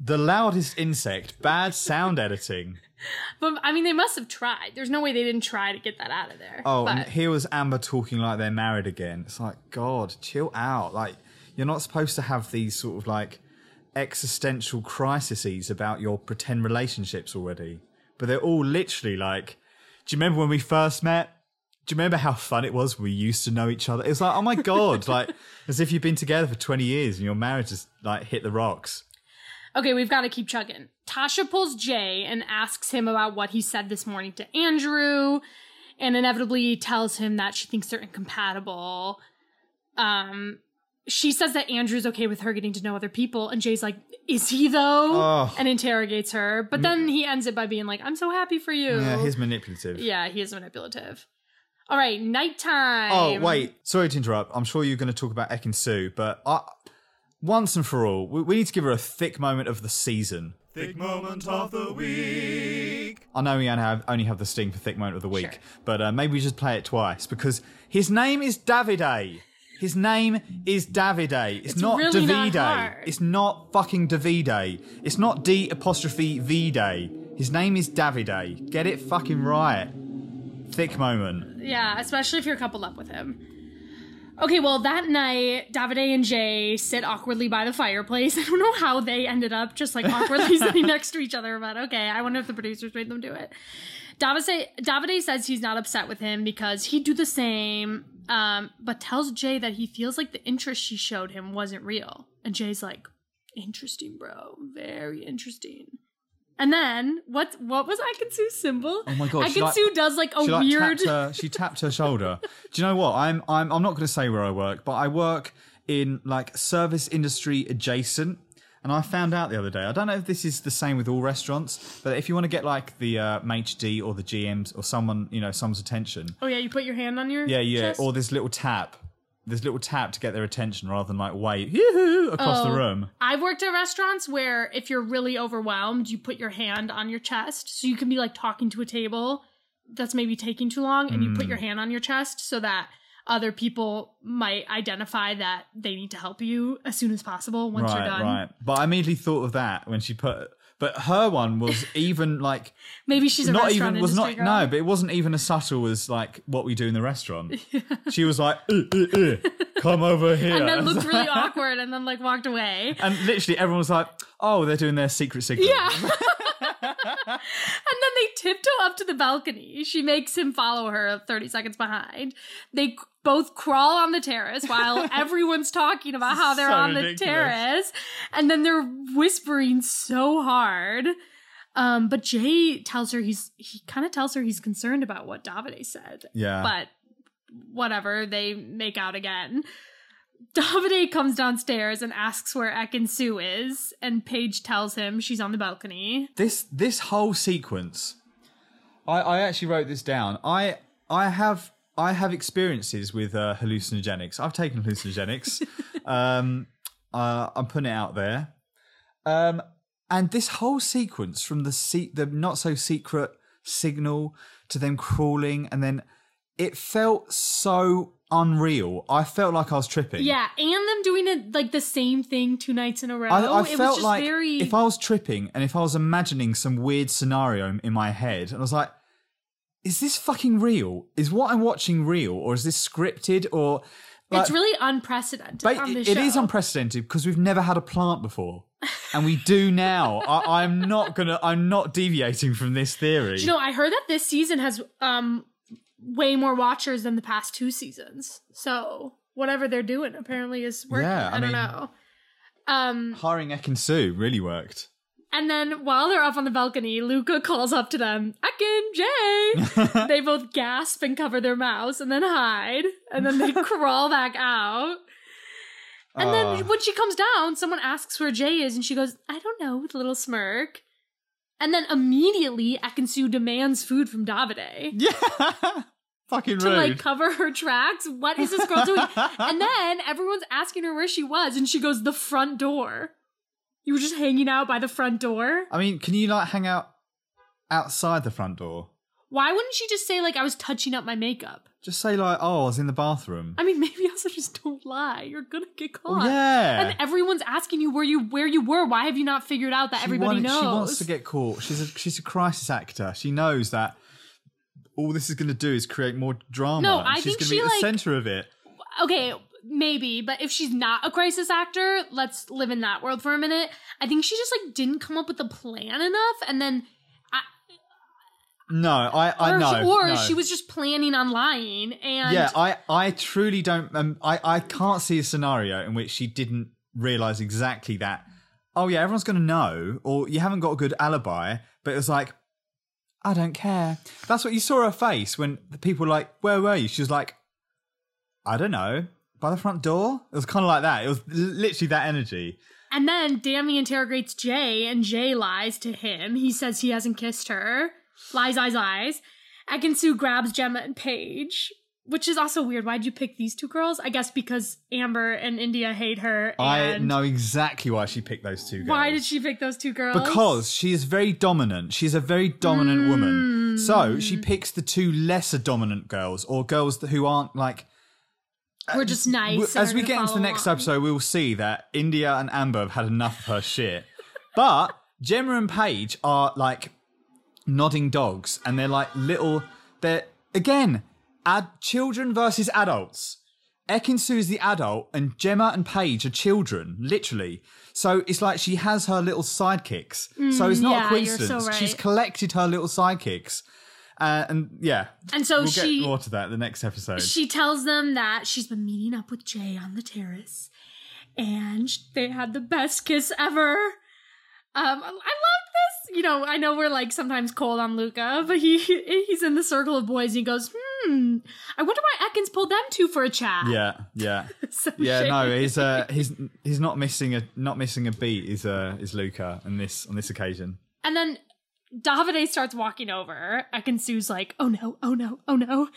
the loudest insect. Bad sound editing. *laughs* But I mean they must have tried. There's no way they didn't try to get that out of there. Oh, but, and here was Amber talking like they're married again. It's like, God, chill out. Like, you're not supposed to have these sort of like existential crises about your pretend relationships already. But they're all literally like, do you remember when we first met? Do you remember how fun it was? We used to know each other. It was like, oh my God, *laughs* like as if you've been together for 20 years and your marriage has like hit the rocks. Okay, we've got to keep chugging. Tasha pulls Jay and asks him about what he said this morning to Andrew, and inevitably tells him that she thinks they're incompatible. Um, she says that Andrew's okay with her getting to know other people, and Jay's like, "Is he though?" Oh. And interrogates her, but then he ends it by being like, "I'm so happy for you." Yeah, he's manipulative. Yeah, he is manipulative. All right, nighttime. Oh, wait. Sorry to interrupt. I'm sure you're going to talk about Ekin-Su, but I, once and for all, we, we need to give her a thick moment of the season. Thick moment of the week. I know we only have, only have the sting for thick moment of the week, but uh, maybe we just play it twice because his name is Davide. His name is Davide. It's, It's not really not Davide. hard. It's not fucking Davide. It's not D apostrophe V Day. His name is Davide. Get it fucking right. Thick moment. Yeah, especially if you're coupled up with him. Okay, well, that night, Davide and Jay sit awkwardly by the fireplace. *laughs* I don't know how they ended up just like awkwardly *laughs* sitting next to each other, but okay, I wonder if the producers made them do it. Davide, Davide says he's not upset with him because he'd do the same, um, but tells Jay that he feels like the interest she showed him wasn't real. And Jay's like, interesting, bro. Very interesting. And then what? What was Ekin-Su's symbol? Oh my God, Ekin-Su does like a weird. tapped her, she tapped her shoulder. Do you know what? I'm I'm I'm not going to say where I work, but I work in like service industry adjacent. And I found out the other day. I don't know if this is the same with all restaurants, but if you want to get like the uh, MHD or the GMs or someone, you know, someone's attention, Oh yeah, you put your hand on your yeah, yeah, chest? or this little tap, this little tap to get their attention rather than like wait across the Oh. room. I've worked at restaurants where if you're really overwhelmed, you put your hand on your chest, so you can be like talking to a table that's maybe taking too long, and you put Mm. your hand on your chest so that other people might identify that they need to help you as soon as possible once right, you're done. right. But I immediately thought of that when she put. But her one was *laughs* even like Maybe she's not even was not girl. no, but it wasn't even as subtle as like what we do in the restaurant. *laughs* She was like, "Uh, uh, uh, "Come over here," *laughs* and then looked really awkward, and then like walked away. And literally everyone was like, "Oh, they're doing their secret signal." Yeah. *laughs* and then they tiptoe up to the balcony. She makes him follow her 30 seconds behind. They both crawl on the terrace while *laughs* everyone's talking about how they're So on the ridiculous. terrace. And then they're whispering so hard. Um, but Jay tells her he's he kind of tells her he's concerned about what Davide said. Yeah. But whatever, they make out again. Davide comes downstairs and asks where Ekin-Su is, and Paige tells him she's on the balcony. This this whole sequence, I, I actually wrote this down. I I have I have experiences with uh, hallucinogenics. I've taken hallucinogenics. *laughs* um, uh, I'm putting it out there. Um, and this whole sequence from the se- the not so secret signal to them crawling, and then it felt so unreal. I felt like I was tripping. Yeah, and them doing it like the same thing two nights in a row. I, I it was felt just like very. if I was tripping and if I was imagining some weird scenario in my head, and I was like, "Is this fucking real? Is what I'm watching real, or is this scripted? Or like, it's really unprecedented. On this it is unprecedented because we've never had a plant before, *laughs* and we do now. I, I'm not gonna. I'm not deviating from this theory. Do you know, I heard that this season has um way more watchers than the past two seasons. So whatever they're doing apparently is working. Yeah, I I, don't mean- know. Um, Hiring Ekin-Su really worked. and then while they're up on the balcony, Luca calls up to them, Ekin, Jay. *laughs* they both gasp and cover their mouths and then hide, and then they *laughs* crawl back out. And Ah. then when she comes down, someone asks where Jay is, and she goes, I don't know, with a little smirk. And then immediately, Ekin-Su demands food from Davide Yeah, *laughs* fucking to rude. like cover her tracks. What is this girl doing? *laughs* and then everyone's asking her where she was, and she goes, the front door. You were just hanging out by the front door? I mean, can you like hang out outside the front door? Why wouldn't she just say, like, I was touching up my makeup? Just say like, "Oh, I was in the bathroom." I mean, *laughs* maybe also just don't lie. You're gonna get caught. Oh, yeah. And everyone's asking you where you where you were. Why have you not figured out that She everybody wanted- knows? She wants to get caught. She's a she's a crisis actor. She knows that all this is going to do is create more drama. No, I she's think gonna she, be at the like- center of it. okay, maybe, but if she's not a crisis actor, let's live in that world for a minute. I think she just like didn't come up with a plan enough, and then No, I I or, know. or no. she was just planning on lying. And Yeah, I I truly don't. Um, I I can't see a scenario in which she didn't realize exactly that. Oh yeah, everyone's going to know, or you haven't got a good alibi. But it was like, I don't care. That's what you saw her face when the people were like, "Where were you?" She was like, I don't know, by the front door. It was kind of like that. It was literally that energy. and then Dammy interrogates Jay, and Jay lies to him. He says he hasn't kissed her. Lies, lies, lies. Ekin-Su grabs Gemma and Paige, which is also weird. Why'd you pick these two girls? I guess because Amber and India hate her. I know exactly why she picked those two girls. Why did she pick those two girls? Because she is very dominant. She's a very dominant woman. So Hmm. she picks the two lesser dominant girls, or girls who aren't like. we're just nice. As we get into the next episode, we will see that India and Amber have had enough of her shit. But Gemma and Paige are like nodding dogs, and they're like little. They're again, ad children versus adults. Ekin-Su is the adult, and Gemma and Paige are children, literally. So it's like she has her little sidekicks. so it's not Mm, yeah, a you're so coincidence. She's collected her little sidekicks, uh, and yeah. And so we'll she- get more to that in the next episode. She tells them that she's been meeting up with Jay on the terrace, and they had the best kiss ever. Um, I love this. You know, I know we're like sometimes cold on Luca, but he *laughs* he's in the circle of boys and he goes, "Hmm, I wonder why Ekins pulled them two for a chat." yeah, yeah. *laughs* So Yeah, shady. no, he's uh, *laughs* he's he's not missing a not missing a beat. Is uh, is Luca on this on this occasion? And then Davide starts walking over. Ekin-Su's like, oh no, oh no, oh no.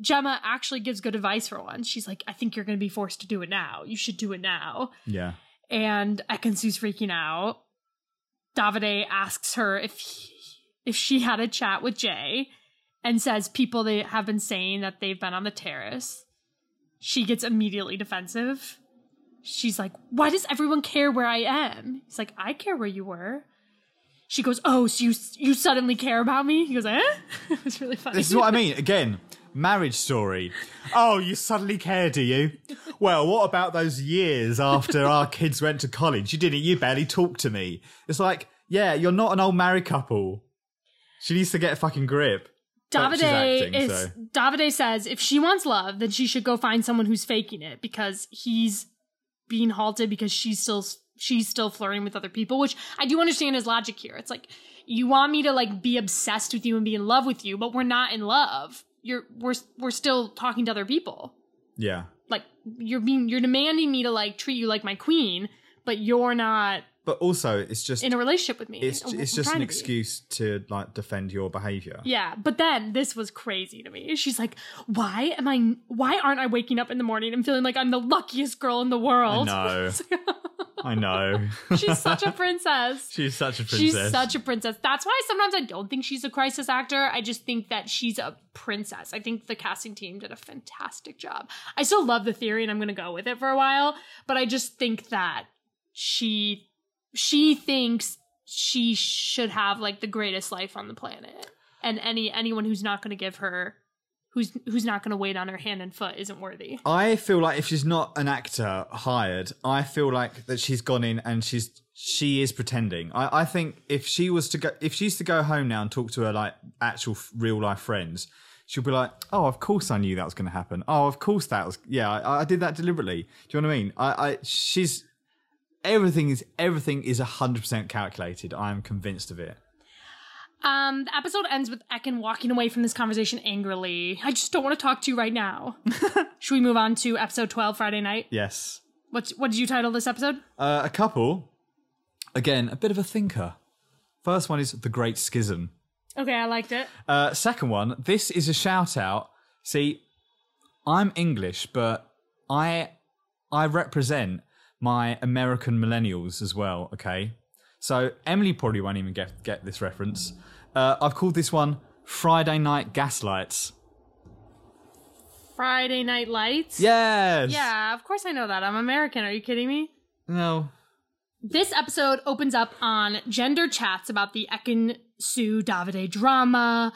Gemma actually gives good advice for once. She's like, I think you're going to be forced to do it now. You should do it now. Yeah, And Ekin-Su's freaking out. Davide asks her if he, if she had a chat with Jay and says people they have been saying that they've been on the terrace. She gets immediately defensive. She's like, "Why does everyone care where I am?" He's like, "I care where you were." She goes, "Oh, so you you suddenly care about me?" He goes, "Eh?" *laughs* it was really funny. this is what I mean. Again, marriage story. Oh, you suddenly care, do you? Well, what about those years after *laughs* our kids went to college? You didn't. You barely talked to me. It's like, yeah, you're not an old married couple. She needs to get a fucking grip. Davide acting, is so. Davide says if she wants love, then she should go find someone who's faking it because he's being halted because she's still she's still flirting with other people, which I do understand his logic here. It's like you want me to like be obsessed with you and be in love with you, but we're not in love. You're we're we're still talking to other people. Yeah, Like you're being you're demanding me to like treat you like my queen, but you're not but also it's just in a relationship with me. it's I'm- it's I'm just an to excuse to like defend your behavior. Yeah, but then this was crazy to me. She's like, "Why am I? Why aren't I waking up in the morning and feeling like I'm the luckiest girl in the world?" No. *laughs* I know. She's such a *laughs* princess. She's such a princess. She's such a princess. That's why sometimes I don't think she's a crisis actor. I just think that she's a princess. I think the casting team did a fantastic job. I still love the theory and I'm going to go with it for a while, but I just think that she she thinks she should have like the greatest life on the planet. And any anyone who's not going to give her who's who's not going to wait on her hand and foot isn't worthy. I feel like if she's not an actor hired, I feel like that she's gone in and she's she is pretending. I, I think if she was to go, if she's to go home now and talk to her like actual real life friends, she'll be like, "Oh, of course I knew that was going to happen. Oh, of course that was. Yeah, I, I did that deliberately. Do you know what I mean? I, I she's everything is everything is hundred percent calculated. I am convinced of it. Um, the episode ends with Ekin walking away from this conversation angrily. I just don't want to talk to you right now. *laughs* Should we move on to episode 12, Friday night? Yes, What's, what did you title this episode? uh, a couple. Again, a bit of a thinker. First one is the Great Schism. Okay, I liked it. Uh, second one, this is a shout out. See, I'm English, but I I represent my American millennials as well. Okay, so Emily probably won't even get get this reference. Uh, I've called this one Friday Night Gaslights. Friday Night Lights? Yes. Yeah, of course I know that. I'm American. Are you kidding me? No. This episode opens up on gender chats about the Ekin Sue Davide drama.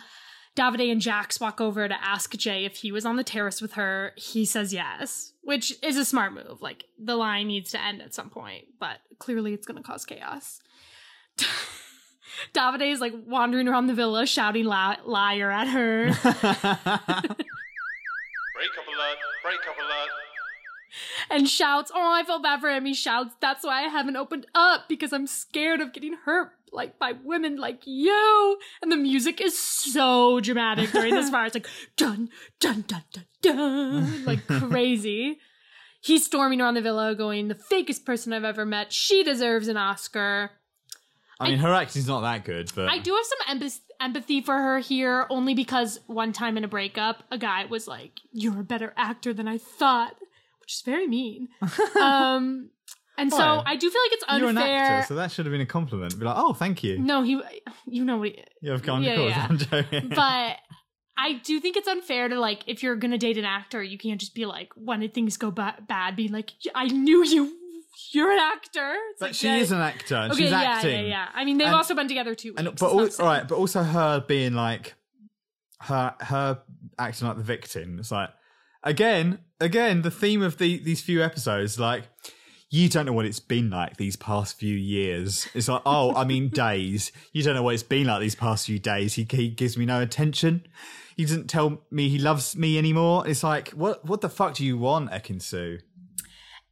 Davide and Jacques walk over to ask Jay if he was on the terrace with her. He says yes, which is a smart move. Like, the line needs to end at some point, but clearly it's going to cause chaos. *laughs* Davide is like wandering around the villa shouting li- liar at her. *laughs* Break up alert, break up alert. and shouts, Oh, I feel bad for him. He shouts, That's why I haven't opened up because I'm scared of getting hurt like by women like you. And the music is so dramatic during this *laughs* part. It's like dun dun dun dun dun like crazy. He's storming around the villa going, The fakest person I've ever met. She deserves an Oscar. I mean, her acting's not that good, but I do have some empath- empathy for her here, only because one time in a breakup, a guy was like, "You're a better actor than I thought," which is very mean. *laughs* um, and so Why? I do feel like it's unfair. you're an actor, so that should have been a compliment. Be like, oh, thank you. no, he, you know what? He, Yeah, of course. Yeah, yeah. *laughs* I'm joking. but I do think it's unfair to like if you're gonna date an actor, you can't just be like when things go ba- bad, be like, "I knew you." You're an actor. It's But like, she yeah. is an actor, and Okay, she's yeah, acting. yeah, yeah. I mean, they've And- also been together two weeks. And but all, all right, but also her being like her her acting like the victim. It's like again, again, the theme of the these few episodes, like you don't know what it's been like these past few years. It's like, oh, I mean *laughs* days. You don't know what it's been like these past few days. He he gives me no attention. He doesn't tell me he loves me anymore. It's like, what what the fuck do you want, Ekin-Su?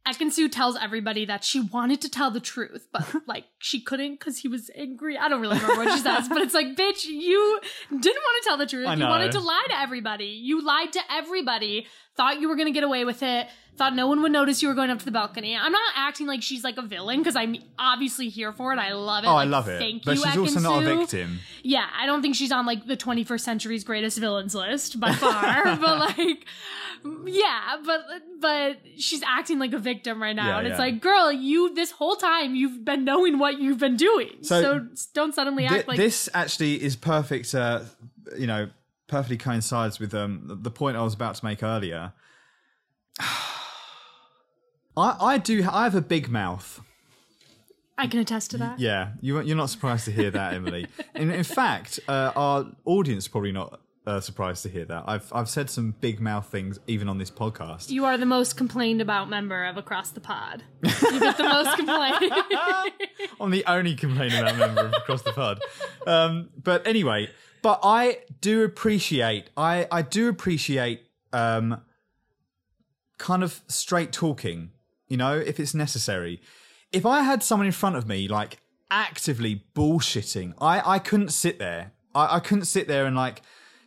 Ekin-Su tells everybody that she wanted to tell the truth, but *laughs* like she couldn't because he was angry. I don't really remember what she says, but it's like, bitch, you didn't want to tell the truth. You wanted to lie to everybody. You lied to everybody. Thought you were gonna get away with it. Thought no one would notice you were going up to the balcony. I'm not acting like she's like a villain because I'm obviously here for it. I love it. Oh, I Like, love it. Thank but you, she's also not a victim. Yeah, I don't think she's on like the 21st century's greatest villains list by far, *laughs* but like, yeah, but but she's acting like a victim right now, Yeah, and it's yeah. like, girl, you this whole time you've been knowing what you've been doing, So, so, don't suddenly Thi- act like this actually is perfect. Uh, you know, perfectly coincides with um, the- point I was about to make earlier. *sighs* I, I do. I have a big mouth. I can attest to that. Yeah, you, you're not surprised to hear that, Emily. *laughs* In, in fact, uh, our audience are probably not uh, surprised to hear that. I've I've said some big mouth things even on this podcast. You are the most complained about member of Across the Pod. You get the most complained. *laughs* I'm the only complaining about member of across the pod. Um, but anyway, but I do appreciate I I do appreciate um kind of straight talking, you know, if it's necessary. If I had someone in front of me like actively bullshitting, I I couldn't sit there. I, I couldn't sit there and like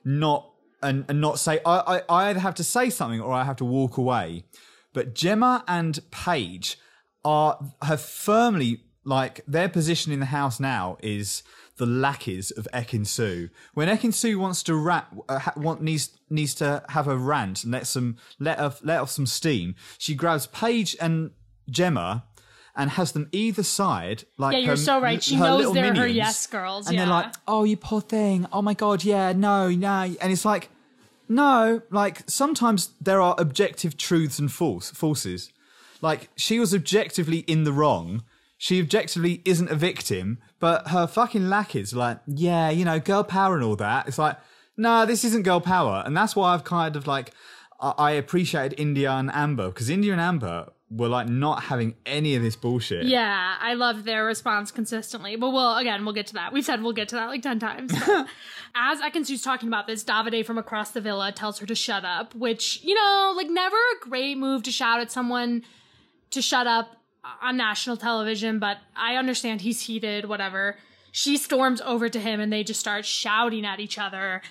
not and, and not say I, I I either have to say something or I have to walk away. But Gemma and Paige are have firmly like their position in the house now is the lackeys of Ekin-Su. When Ekin-Su wants to rat, uh, ha- want needs needs to have a rant and let some let off let off some steam, she grabs Paige and Gemma and has them either side like Yeah, you're her- so right. She knows they're her yes girls, and they're like oh you poor thing. Oh my god yeah no no. And it's like no like sometimes there are objective truths and false falses. Like she was objectively in the wrong she objectively isn't a victim but her fucking lackeys like yeah you know girl power and all that it's like no this isn't girl power and that's why i've kind of like i, I appreciated india and amber because india and amber were like not having any of this bullshit Yeah, I love their response consistently. But we'll again, we'll get to that. We've said we'll get to that like ten times. *laughs* As Ekin-Su's talking about this, Davide from across the villa tells her to shut up, which you know, like never a great move to shout at someone to shut up Uh, on national television. But I understand he's heated, whatever. She storms over to him and they just start shouting at each other.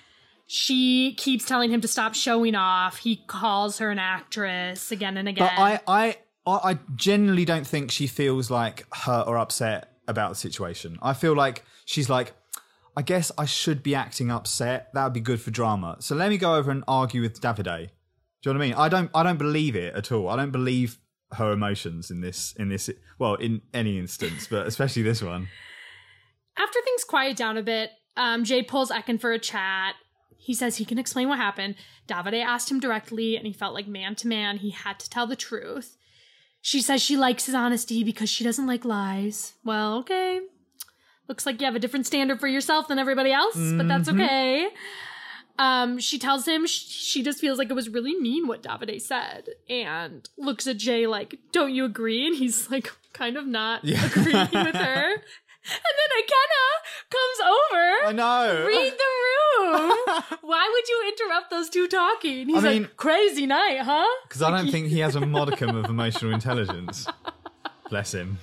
She keeps telling him to stop showing off. He calls her an actress again and again. But I, I, I genuinely don't think she feels like hurt or upset about the situation. I feel like she's like, I guess I should be acting upset. That would be good for drama. So let me go over and argue with Davide. Do you know what I mean? I don't, I don't believe it at all. I don't believe her emotions in this, in this, well, in any instance, but especially this one. After things quiet down a bit, um, Jay pulls Ekin for a chat. He says he can explain what happened. Davide asked him directly, and he felt like man to man, he had to tell the truth. She says she likes his honesty because she doesn't like lies. Well, okay. Looks like you have a different standard for yourself than everybody else, but that's Mhm. okay. Um, she tells him sh- she just feels like it was really mean what Davide said, and looks at Jay like, "Don't you agree?" And he's like, kind of not Yeah. agreeing with her. *laughs* And then Ikenna comes over. I know. Read the room. *laughs* Why would you interrupt those two talking? He's I mean- like, crazy night, huh? *laughs* Because I don't think he has a modicum of emotional intelligence. Bless him.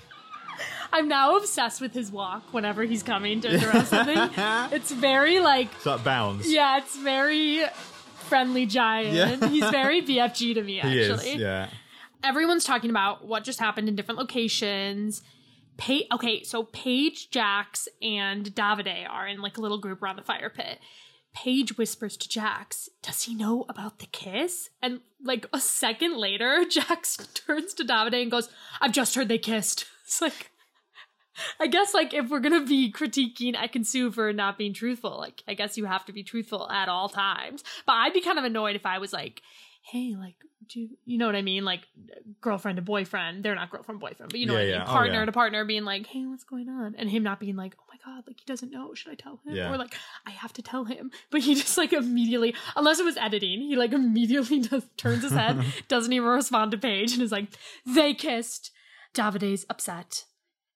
I'm now obsessed with his walk whenever he's coming to interrupt something. *laughs* It's very like, It's like bounds. yeah, it's very friendly giant. Yeah. *laughs* He's very *laughs* BFG to me, He actually. is. Yeah. everyone's talking about what just happened in different locations. Pa- okay, so Paige, Jacques, and Davide are in like a little group around the fire pit. Paige whispers to Jacques, Does he know about the kiss? And like a second later, Jacques turns to Davide and goes, I've just heard they kissed. It's like, I guess like if we're gonna be critiquing Ekin-Su for not being truthful, like I guess you have to be truthful at all times. But I'd be kind of annoyed if I was like, hey, like, do you, you know what I mean? Like, girlfriend to boyfriend. They're not girlfriend boyfriend, but you know Yeah, what I yeah. mean? Oh, Partner yeah. to partner being like, hey, what's going on? And him not being like, oh my God, like, he doesn't know. Should I tell him? Or like, I have to tell him. But he *laughs* just like immediately, unless it was editing, he like immediately *laughs* just turns his head, *laughs* doesn't even respond to Paige, and is like, they kissed. Davide's upset.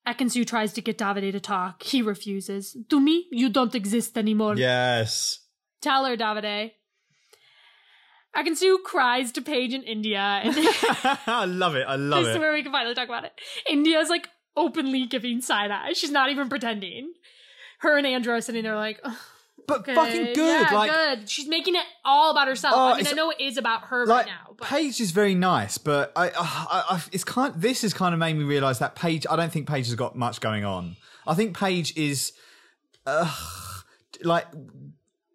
Ekin-Su tries to get Davide to talk. He refuses. To me, you don't exist anymore. Yes. Tell her, Davide. Ekin-Su cries to Paige in Indiyah, and *laughs* *laughs* I love it. I love it. this is where we can finally talk about it. Indiyah's like openly giving side eye. She's not even pretending. Her and Andrew are sitting there like, "Ugh, But okay, fucking good. yeah, like, good. She's making it all about herself. Oh, I mean, I know it is about her like right now, but Paige is very nice, but I, I, I, it's kind. This has kind of made me realize that Paige. I don't think Paige has got much going on. I think Paige is, uh, like,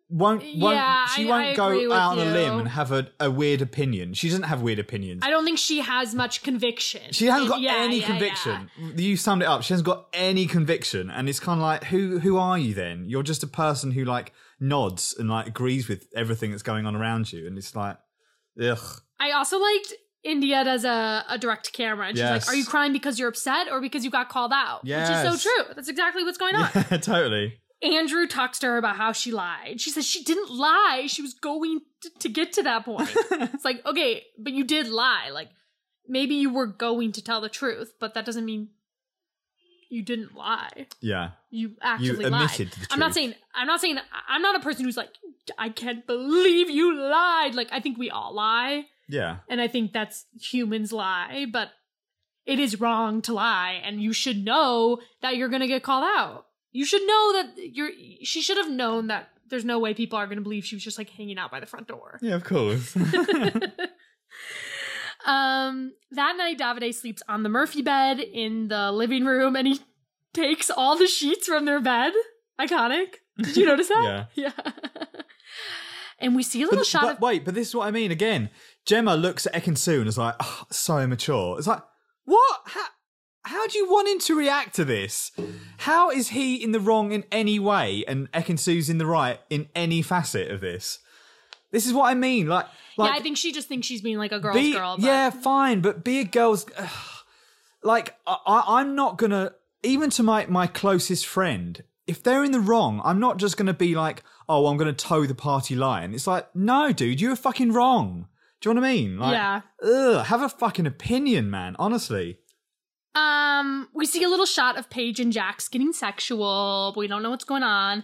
won't won't Yeah, she won't I go out on a limb and have a, a weird opinion. She doesn't have weird opinions. I don't think she has much conviction. She hasn't got Yeah, any yeah, conviction. You summed it up. She hasn't got any conviction, and it's kind of like, who who are you then? You're just a person who like nods and like agrees with everything that's going on around you, and it's like, ugh. I also liked Indiyah does a, a direct camera, and she's Yes. like, "Are you crying because you're upset or because you got called out?" Which is so true. That's exactly what's going on. *laughs* Yeah, totally. Andrew talks to her about how she lied. She says she didn't lie. She was going to, to get to that point. *laughs* it's like, okay, but you did lie. Like, maybe you were going to tell the truth, but that doesn't mean you didn't lie. Yeah. You actually lied. omitted the I'm not saying, I'm not saying, I'm not a person who's like, I can't believe you lied. Like, I think we all lie. Yeah. And I think that's humans lie, but it is wrong to lie. And you should know that you're going to get called out. You should know that you're, she should have known that there's no way people are going to believe she was just like hanging out by the front door. Yeah, of course. *laughs* *laughs* Um, that night, Davide sleeps on the Murphy bed in the living room and he takes all the sheets from their bed. Iconic. Did you notice that? *laughs* Yeah. Yeah. and we see a little but, shot but of. wait, but this is what I mean. Again, Gemma looks at Ekin and is like, oh, so immature. It's like, what? How, how do you want him to react to this? How is he in the wrong in any way, and Ekin-Su's in the right in any facet of this? This is what I mean. Like, like yeah, I think she just thinks she's being like a girl's be, girl. But yeah, fine, but be a girl's. ugh. like, I, I, I'm not gonna even to my my closest friend. If they're in the wrong, I'm not just gonna be like, oh, I'm gonna toe the party line. It's like, no, dude, you're fucking wrong. Do you know what I mean? Like, Yeah. Ugh, have a fucking opinion, man. Honestly. Um, we see a little shot of Paige and Jacques getting sexual, but we don't know what's going on.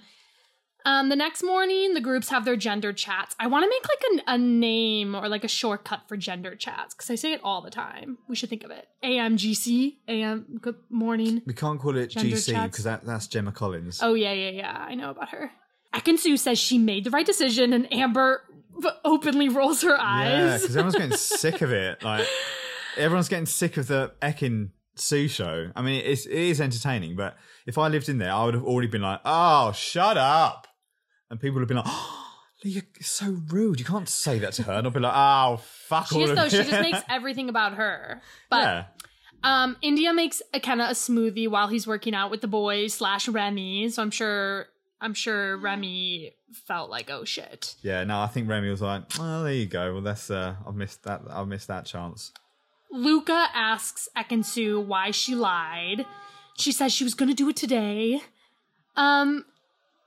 Um, the next morning, the groups have their gender chats. I want to make like a, a name or like a shortcut for gender chats because I say it all the time. We should think of it. AMGC, AM, good morning. We can't call it Gender GC because that, that's Gemma Collins. Oh, yeah, yeah, yeah. I know about her. Ekin-Su says she made the right decision, and Amber openly rolls her eyes. yeah, because everyone's getting *laughs* sick of it. Like everyone's getting sick of the Ekin Su show. I mean, it's, it is entertaining, but if I lived in there, I would have already been like, "Oh, shut up," and people would have been like, "Oh, you're so rude. You can't say that to her." And I'll be like, "Oh, fuck she all just, of though, she just makes *laughs* everything about her. But yeah, Um, Indiyah makes a kind of a smoothie while he's working out with the boys slash Remi. So I'm sure I'm sure Remi felt like, oh shit. yeah. No, I think Remi was like, "Oh, there you go. Well, that's uh, I've missed that. I've missed that chance." Luca asks Ekin-Su why she lied. She says she was gonna do it today. Um,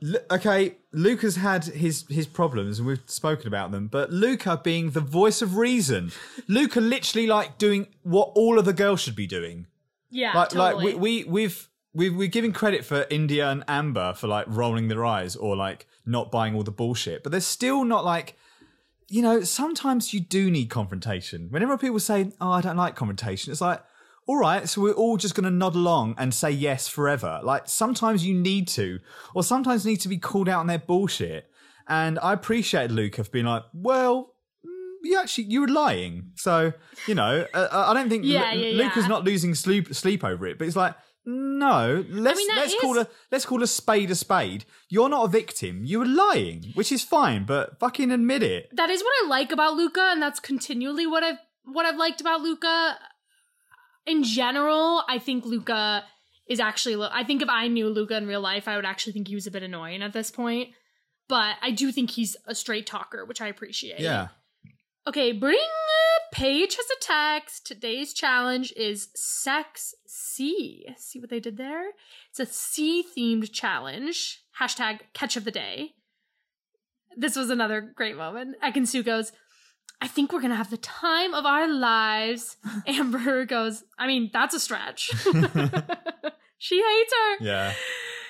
L- okay, Luca's had his his problems, and we've spoken about them. But Luca being the voice of reason, *laughs* Luca literally like doing what all of the girls should be doing. yeah, Like totally. like we, we we've we we're giving credit for Indiyah and Amber for like rolling their eyes or like not buying all the bullshit, but they're still not like. You know, sometimes you do need confrontation. Whenever people say, "Oh, I don't like confrontation," it's like, all right, so we're all just going to nod along and say yes forever. Like sometimes you need to, or sometimes need to be called out on their bullshit. And I appreciate Luca being like, well, mm, you actually you were lying. So you know, uh, I don't think Yeah, Lu- yeah, Luke is not losing sleep sleep over it. But it's like. No, let's mean, let's is- call a let's call a spade a spade. You're not a victim. You were lying, which is fine, but fucking admit it. that is what I like about Luca, and that's continually what I've what I've liked about Luca. In general, I think Luca is actually. I think if I knew Luca in real life, I would actually think he was a bit annoying at this point. But I do think he's a straight talker, which I appreciate. Yeah. Okay, bring Paige has a text. Today's challenge is Sex C. See what they did there? It's a C themed challenge. Hashtag catch of the day. This was another great moment. Ekin-Su goes, I think we're gonna have the time of our lives. *laughs* Amber goes, I mean, that's a stretch. *laughs* *laughs* she hates her. Yeah.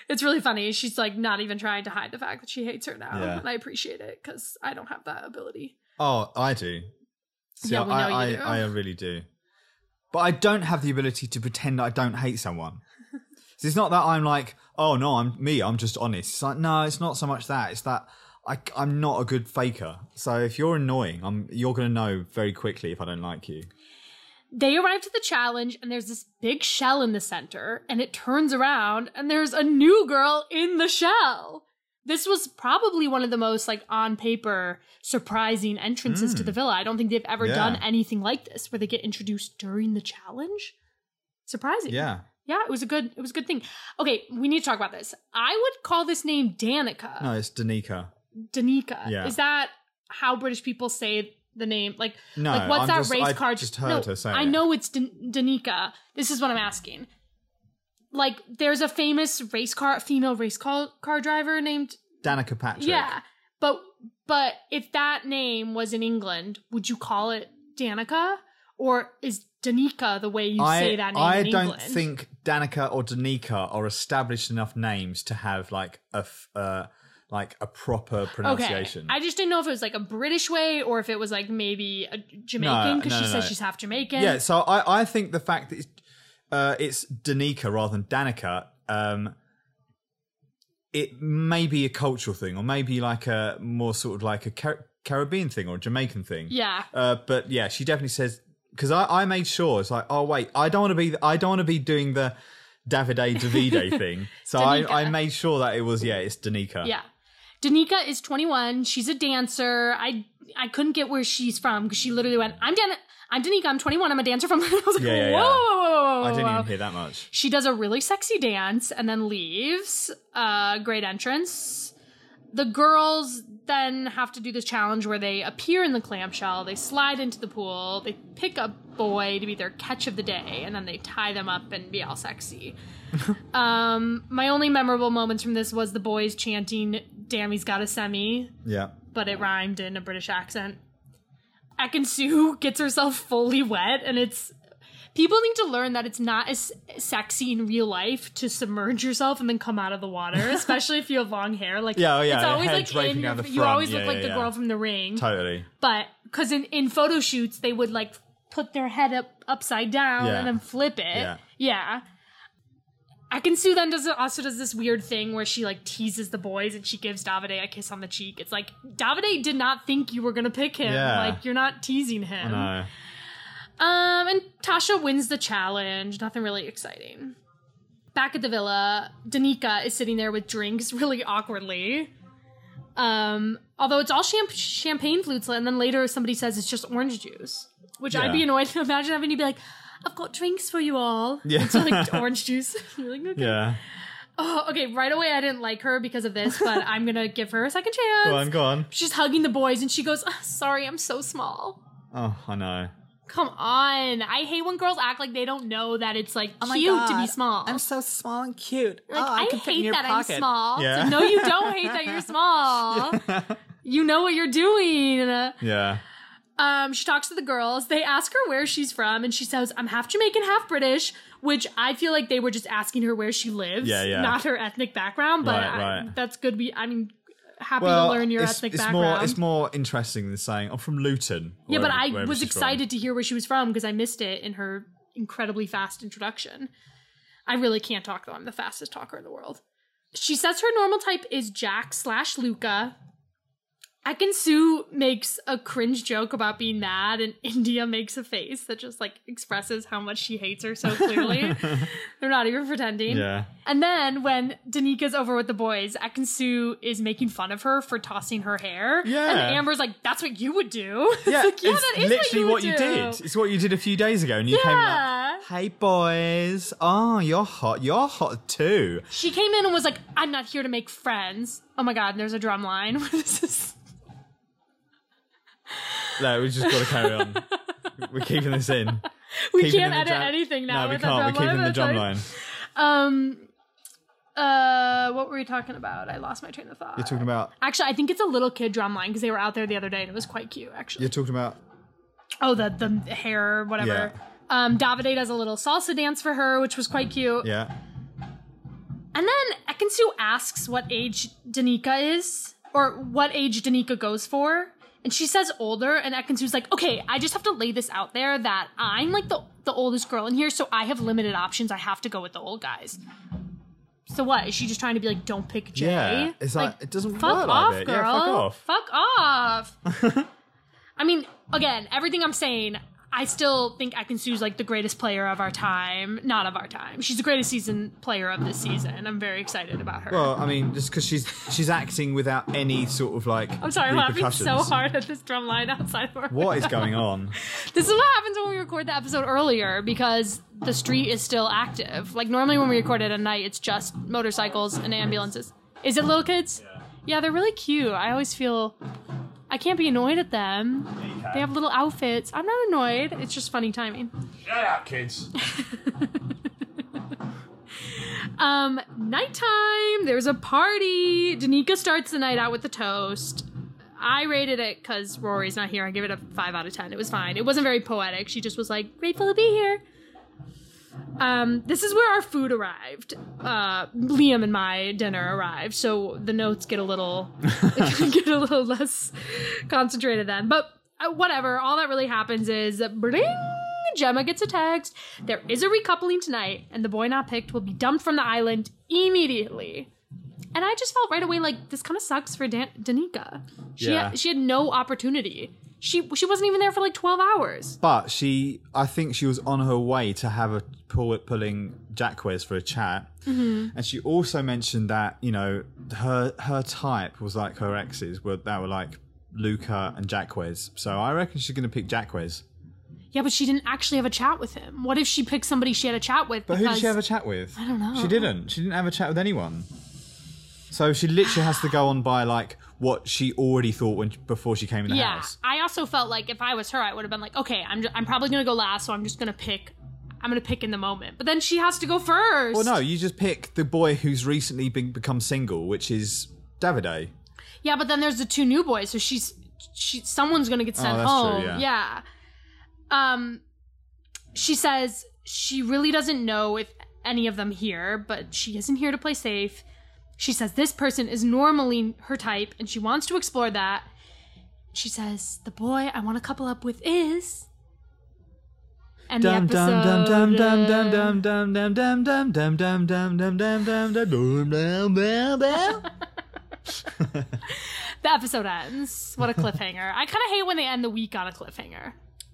It's really funny. She's like not even trying to hide the fact that she hates her now. Yeah. And I appreciate it because I don't have that ability. Oh, I do. See, Yeah, I, know I. I, really do. But I don't have the ability to pretend I don't hate someone. So *laughs* it's not that I'm like, oh no, I'm me. I'm just honest. It's like no, it's not so much that. It's that I, I'm not a good faker. So if you're annoying, I'm you're gonna know very quickly if I don't like you. They arrive to the challenge, and there's this big shell in the center, and it turns around, and there's a new girl in the shell. This was probably one of the most like on paper surprising entrances to the villa. I don't think they've ever Hmm. Yeah. done anything like this where they get introduced during the challenge. Surprising. Yeah. Yeah, it was a good it was a good thing. Okay, we need to talk about this. I would call this name Danica. No, it's Danica. Danica. Yeah. Is that how British people say the name? Like, No, like what's I'm that just- race I car? just heard no, her say I it. know it's Dan- Danica. This is what I'm asking. Like, there's a famous race car, female race car, car driver named Danica Patrick. yeah, but but if that name was in England, would you call it Danica, or is Danica the way you I, say that name I don't England? think Danica or Danica are established enough names to have like a f- uh, like a proper Okay, pronunciation. I just didn't know if it was like a British way or if it was like maybe a Jamaican because no, she no, says she's half Jamaican. Yeah, so I, I think the fact that uh, it's Danica rather than Danica, um, it may be a cultural thing, or maybe like a more sort of like a Car- Caribbean thing or a Jamaican thing. Yeah. Uh, but yeah, she definitely says because I, I made sure it's like, oh wait, I don't want to be, I don't want to be doing the Davide Davide *laughs* thing. So I, I made sure that it was yeah, it's Danica. Yeah. Danica is 21. She's a dancer. I I couldn't get where she's from because she literally went, "I'm Dan, I'm Danica, I'm 21, I'm a dancer from." *laughs* I was like, Yeah, yeah, whoa, yeah. whoa, I didn't even hear that much. She does a really sexy dance and then leaves. Uh, great entrance. The girls then have to do this challenge where they appear in the clamshell, they slide into the pool, they pick a boy to be their catch of the day, and then they tie them up and be all sexy. *laughs* um, my only memorable moments from this was the boys chanting, Dami's got a semi, Yeah. but it rhymed in a British accent. Ekin-Su gets herself fully wet, and it's people need to learn that it's not as sexy in real life to submerge yourself and then come out of the water, *laughs* especially if you have long hair. Like Yeah, oh, yeah, it's always like in your, you always Yeah, look like yeah, the girl from The Ring, Totally. but because in in photo shoots they would like put their head up upside down and then flip it. Yeah. Yeah. Ekin-Su then does also does this weird thing where she like teases the boys and she gives Davide a kiss on the cheek. It's like Davide did not think you were gonna pick him. Yeah. Like you're not teasing him. No. Um, and Tasha wins the challenge. Nothing really exciting. Back at the villa, Danica is sitting there with drinks *laughs* really awkwardly. Um, although it's all champ- champagne flutes, and then later somebody says it's just orange juice, which I'd be annoyed to *laughs* imagine having to be like, I've got drinks for you all. *laughs* Yeah. It's like orange juice. *laughs* You're like, okay. Yeah. Oh, okay. Right away, I didn't like her because of this, but I'm gonna give her a second chance. Go on, go on. She's hugging the boys, and she goes, "Ah, "Sorry, I'm so small." Oh, I know. Come on. I hate when girls act like they don't know that it's like cute to be small. I'm so small and cute. like, I, hate that I'm small. Yeah. It's like, no, you don't hate that you're small. *laughs* You know what you're doing. Yeah. Um, she talks to the girls. They ask her where she's from, and she says, I'm half Jamaican, half British, which I feel like they were just asking her where she lives, Yeah, yeah. not her ethnic background. But Right, I- right. that's good. We, I mean, happy Well, to learn your it's, ethnic it's background. more it's more interesting than saying I'm from Luton. Yeah, but I was she's from. excited to hear where she was from because I missed it in her incredibly fast introduction. I really can't talk though. I'm the fastest talker in the world. She says her normal type is Jack slash Luca. Ekin-Su makes a cringe joke about being mad, and *laughs* Indiyah makes a face that just like expresses how much she hates her so clearly. *laughs* They're not even pretending. Yeah. And then when Danica's over with the boys, Ekin-Su is making fun of her for tossing her hair. Yeah. And Amber's like, that's what you would do. *laughs* Yeah, It's like, yeah, it's that is literally what what you, you, did. It's what you did a few days ago, and you came Yeah. like, "Hey boys, oh you're hot, you're hot too." She came in and was like, I'm not here to make friends. Oh my god, and there's a drum line this is No, we just got to carry on. *laughs* We're keeping this in. we Keeping can't edit drum- anything now No, we can't. We're keeping the That's drum line. Um uh what were we talking about? I lost my train of thought. You're talking about. Actually, I think it's a little kid drum line because they were out there the other day and it was quite cute actually. You're talking about. Oh, the the hair, whatever. Yeah. Um, Davide does a little salsa dance for her, which was quite cute. Yeah. And then Ekin-Su asks what age Danica is, or what age Danica goes for. And she says older, and Ekin-Su's like, okay, I just have to lay this out there that I'm like the, the oldest girl in here, so I have limited options. I have to go with the old guys. So what? Is she just trying to be like, don't pick Jay? Yeah. It's like, it doesn't fuck work off, like girl. Yeah, fuck off. Fuck off. *laughs* I mean, again, everything I'm saying, I still think Ekin-Su's like the greatest player of our time. Not of our time. She's the greatest season player of this season. I'm very excited about her. Well, I mean, just because she's she's acting without any sort of like. I'm sorry, I'm laughing so hard at this drum line outside of our What is window. going on? *laughs* This is what happens when we record the episode earlier because the street is still active. Like normally when we record it at night, it's just motorcycles and ambulances. Is it little kids? Yeah, they're really cute. I always feel I can't be annoyed at them. They have little outfits. I'm not annoyed. It's just funny timing. Shut up, kids. *laughs* Um, nighttime. There's a party. Danica starts the night out with the toast. I rated it because Rory's not here. I give it a five out of ten. It was fine. It wasn't very poetic. She just was like grateful to be here. Um, this is where our food arrived. Uh, Liam and my dinner arrived, so the notes get a little *laughs* *laughs* get a little less concentrated then. But uh, whatever. All that really happens is bring. Gemma gets a text. There is a recoupling tonight, and the boy not picked will be dumped from the island immediately. And I just felt right away like this kind of sucks for Dan- Danica. She Yeah. had, she had no opportunity. She she wasn't even there for like twelve hours. But she, I think she was on her way to have a pull it pulling Jacques for a chat, Mm-hmm. and she also mentioned that you know her her type was like her exes were that were like Luca and Jacques. So I reckon she's going to pick Jacques. Yeah, but she didn't actually have a chat with him. What if she picked somebody she had a chat with? But who did she have a chat with? I don't know. She didn't. She didn't have a chat with anyone. So she literally has to go on by like what she already thought when before she came in the yeah, house. I also felt like if I was her, I would have been like, okay, I'm ju- I'm probably gonna go last, so I'm just gonna pick. I'm gonna pick in the moment. But then she has to go first. Well, no, you just pick the boy who's recently been, become single, which is Davide. Yeah, but then there's the two new boys, so she's she someone's gonna get sent Oh, home. true, yeah. yeah. Um, she says she really doesn't know if any of them here, but she isn't here to play safe. She says this person is normally her type, and she wants to explore that. She says the boy I want to couple up with is. And the Dum episode. dum dum dum dum uh, dum dum dum dum dum dum dum dum dum dum dum dum dum dum the episode ends. What a cliffhanger! I kind of hate when they end the week on a cliffhanger.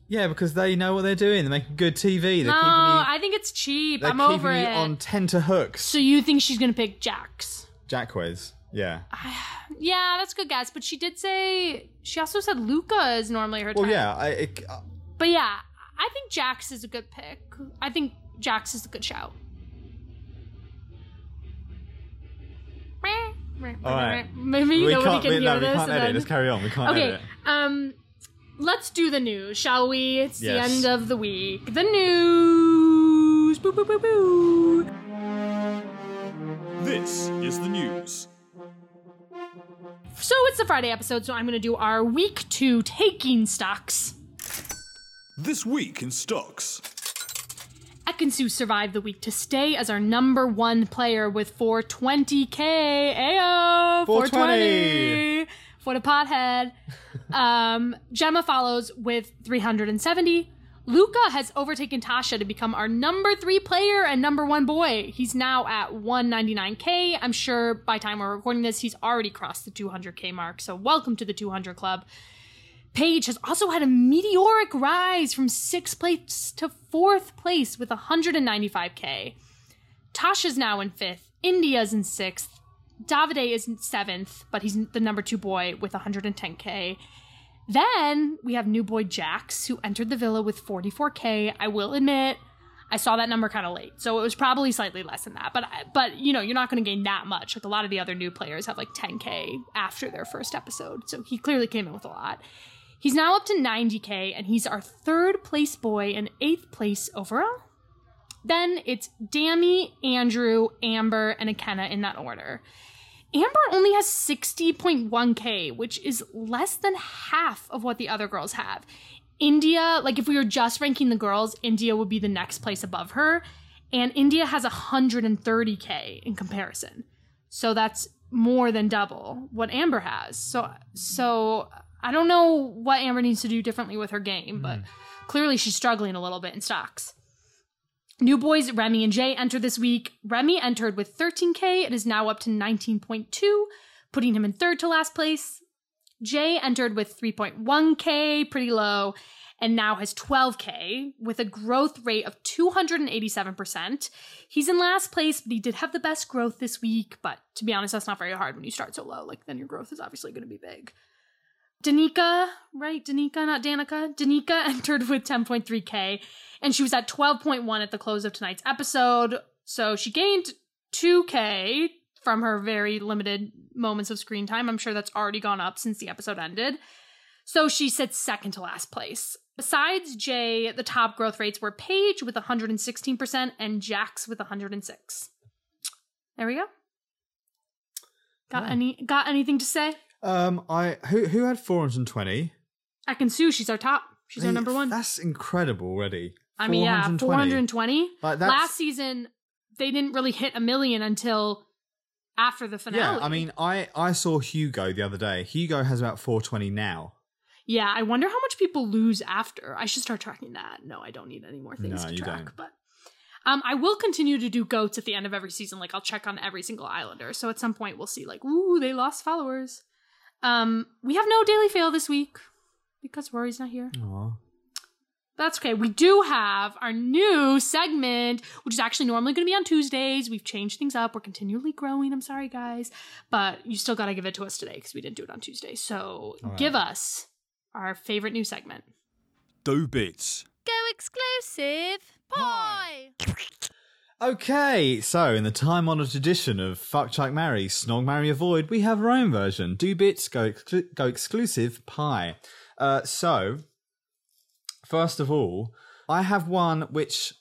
Yeah, because they know what they're doing. They're making good TV. They're No, keeping you. I think it's cheap. They're I'm keeping over you it. on tenterhooks. So you think she's gonna pick Jacques? Jacques. Yeah. *sighs* Yeah, that's a good guess. But she did say she also said Luca is normally her Well, type. yeah. I, it, uh, But yeah, I think Jacques is a good pick. I think Jacques is a good shout. All right. Maybe we nobody can we, hear no, we this. can't edit. then- Let's carry on. We can't Okay, edit. um, let's do the news, shall we? It's the end of the week. The news. Boo boo boo boo. This is the news. So it's the Friday episode, so I'm going to do our week two taking stocks. This week in stocks. Ekin-Su survived the week to stay as our number one player with 420k. Ayo, 420 for the pothead. *laughs* um, Gemma follows with 370. Luca has overtaken Tasha to become our number three player and number one boy. He's now at 199k. I'm sure by time we're recording this, he's already crossed the 200k mark. So welcome to the 200 club. Paige has also had a meteoric rise from sixth place to fourth place with 195k. Tasha's now in fifth. Indiyah's in sixth. Davide is in seventh, but he's the number two boy with 110k. Then we have new boy Jacques, who entered the villa with 44k. I will admit, I saw that number kind of late, so it was probably slightly less than that. But but you know, you're not going to gain that much. Like a lot of the other new players have like 10k after their first episode, so he clearly came in with a lot. He's now up to 90k, and he's our third place boy and eighth place overall. Then it's Dami, Andrew, Amber, and Ikenna in that order. Amber only has 60.1k, which is less than half of what the other girls have. Indiyah, like if we were just ranking the girls, Indiyah would be the next place above her. And Indiyah has 130k in comparison. So that's more than double what Amber has. So so I don't know what Amber needs to do differently with her game, but mm. clearly she's struggling a little bit in stocks. New boys Remi and Jay enter this week. Remi entered with 13k. It is now up to 19.2, putting him in third to last place. Jay entered with 3.1k, pretty low, and now has 12k with a growth rate of 287%. He's in last place, but he did have the best growth this week. But to be honest, that's not very hard when you start so low. Like, then your growth is obviously going to be big. Danica, right? Danica, not Danica. Danica *laughs* entered with 10.3k, and she was at 12.1 at the close of tonight's episode. So she gained 2k from her very limited moments of screen time. I'm sure that's already gone up since the episode ended. So she sits second to last place. Besides Jay, the top growth rates were Paige with 116% and Jacques with 106. There we go. Got any got anything to say? Um, I who who had 420? Ekin-Su. She's our top. She's our number one. That's incredible already. I mean, yeah, 420. Like, Last season, they didn't really hit a million until after the finale. Yeah, I mean, I I saw Hugo the other day. Hugo has about 420 now. yeah. I wonder how much people lose after. I should start tracking that. No, I don't need any more things No, to track. don't. But um, I will continue to do goats at the end of every season. Like I'll check on every single Islander. So at some point we'll see like, ooh, they lost followers. Um, we have no daily fail this week because Rory's not here. Aw. That's okay. We do have our new segment, which is actually normally going to be on Tuesdays. We've changed things up. We're continually growing. I'm sorry, guys. But you still got to give it to us today because we didn't do it on Tuesday. So give us our favorite new segment. Do bits. Go exclusive. Pie. Okay, so in the time honoured tradition of Fuck Chuck Marry, Snog Marry Avoid, we have our own version. Do bits, go, go exclusive, pie. Uh, so, first of all, I have one which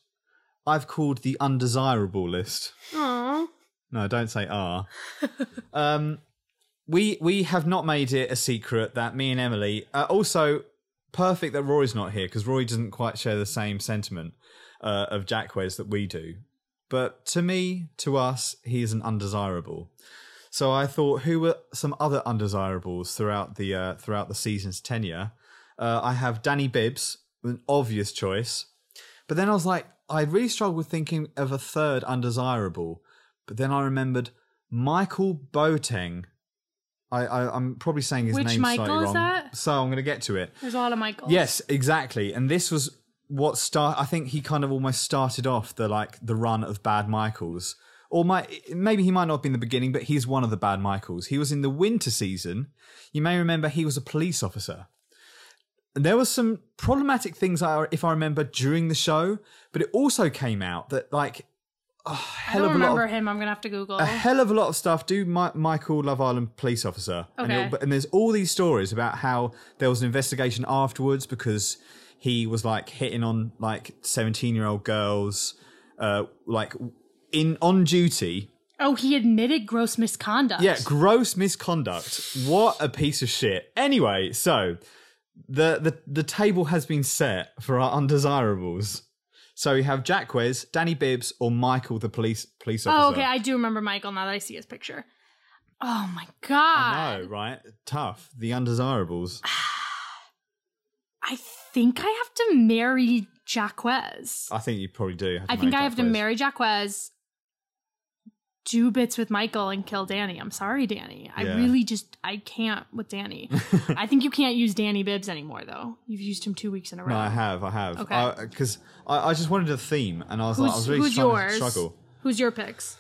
I've called the undesirable list. Aww. No, don't say R. *laughs* um, we we have not made it a secret that me and Emily. Uh, also, perfect that Rory's not here because Rory doesn't quite share the same sentiment uh, of Jacques that we do. But to me, to us, he is an undesirable. So I thought, who were some other undesirables throughout the uh, throughout the season's tenure? Uh, I have Danny Bibbs, an obvious choice. But then I was like, I really struggled with thinking of a third undesirable. But then I remembered Michael Boateng. I, I I'm probably saying his Which name Michael slightly is wrong. that? So I'm going to get to it. There's a lot of Michaels. Yes, exactly. And this was what start. I think he kind of almost started off the like the run of bad Michaels. Or my, maybe he might not have been the beginning, but he's one of the bad Michaels. He was in the winter season. You may remember he was a police officer. There was some problematic things, I- if I remember, during the show, but it also came out that like a I hell don't of a lot remember of, him. I'm to have to Google. a hell of a lot of stuff do Mi- Michael Love Island police officer. Okay. it'll- and there's all these stories about how there was an investigation afterwards because he was like hitting on like 17 year old girls, uh, like in on duty. oh, he admitted gross misconduct. Yeah, gross misconduct. What a piece of shit. Anyway, so the the the table has been set for our undesirables. So we have Jacques, Danny Bibbs, or Michael the police police officer. Oh, okay. I do remember Michael now that I see his picture. Oh my god. I know, right? Tough. The undesirables. *sighs* I think I have to marry Jacques. I think you probably do. I think I have to marry Jacques, do bits with Michael, and kill Danny. I'm sorry, Danny. I Yeah. really just I can't with Danny. *laughs* I think you can't use Danny Bibbs anymore, though. You've used him two weeks in a row. No, I have. I have. Okay. Because I, I, just wanted a theme, and I was like, I was really who's trying to struggle. Who's your picks?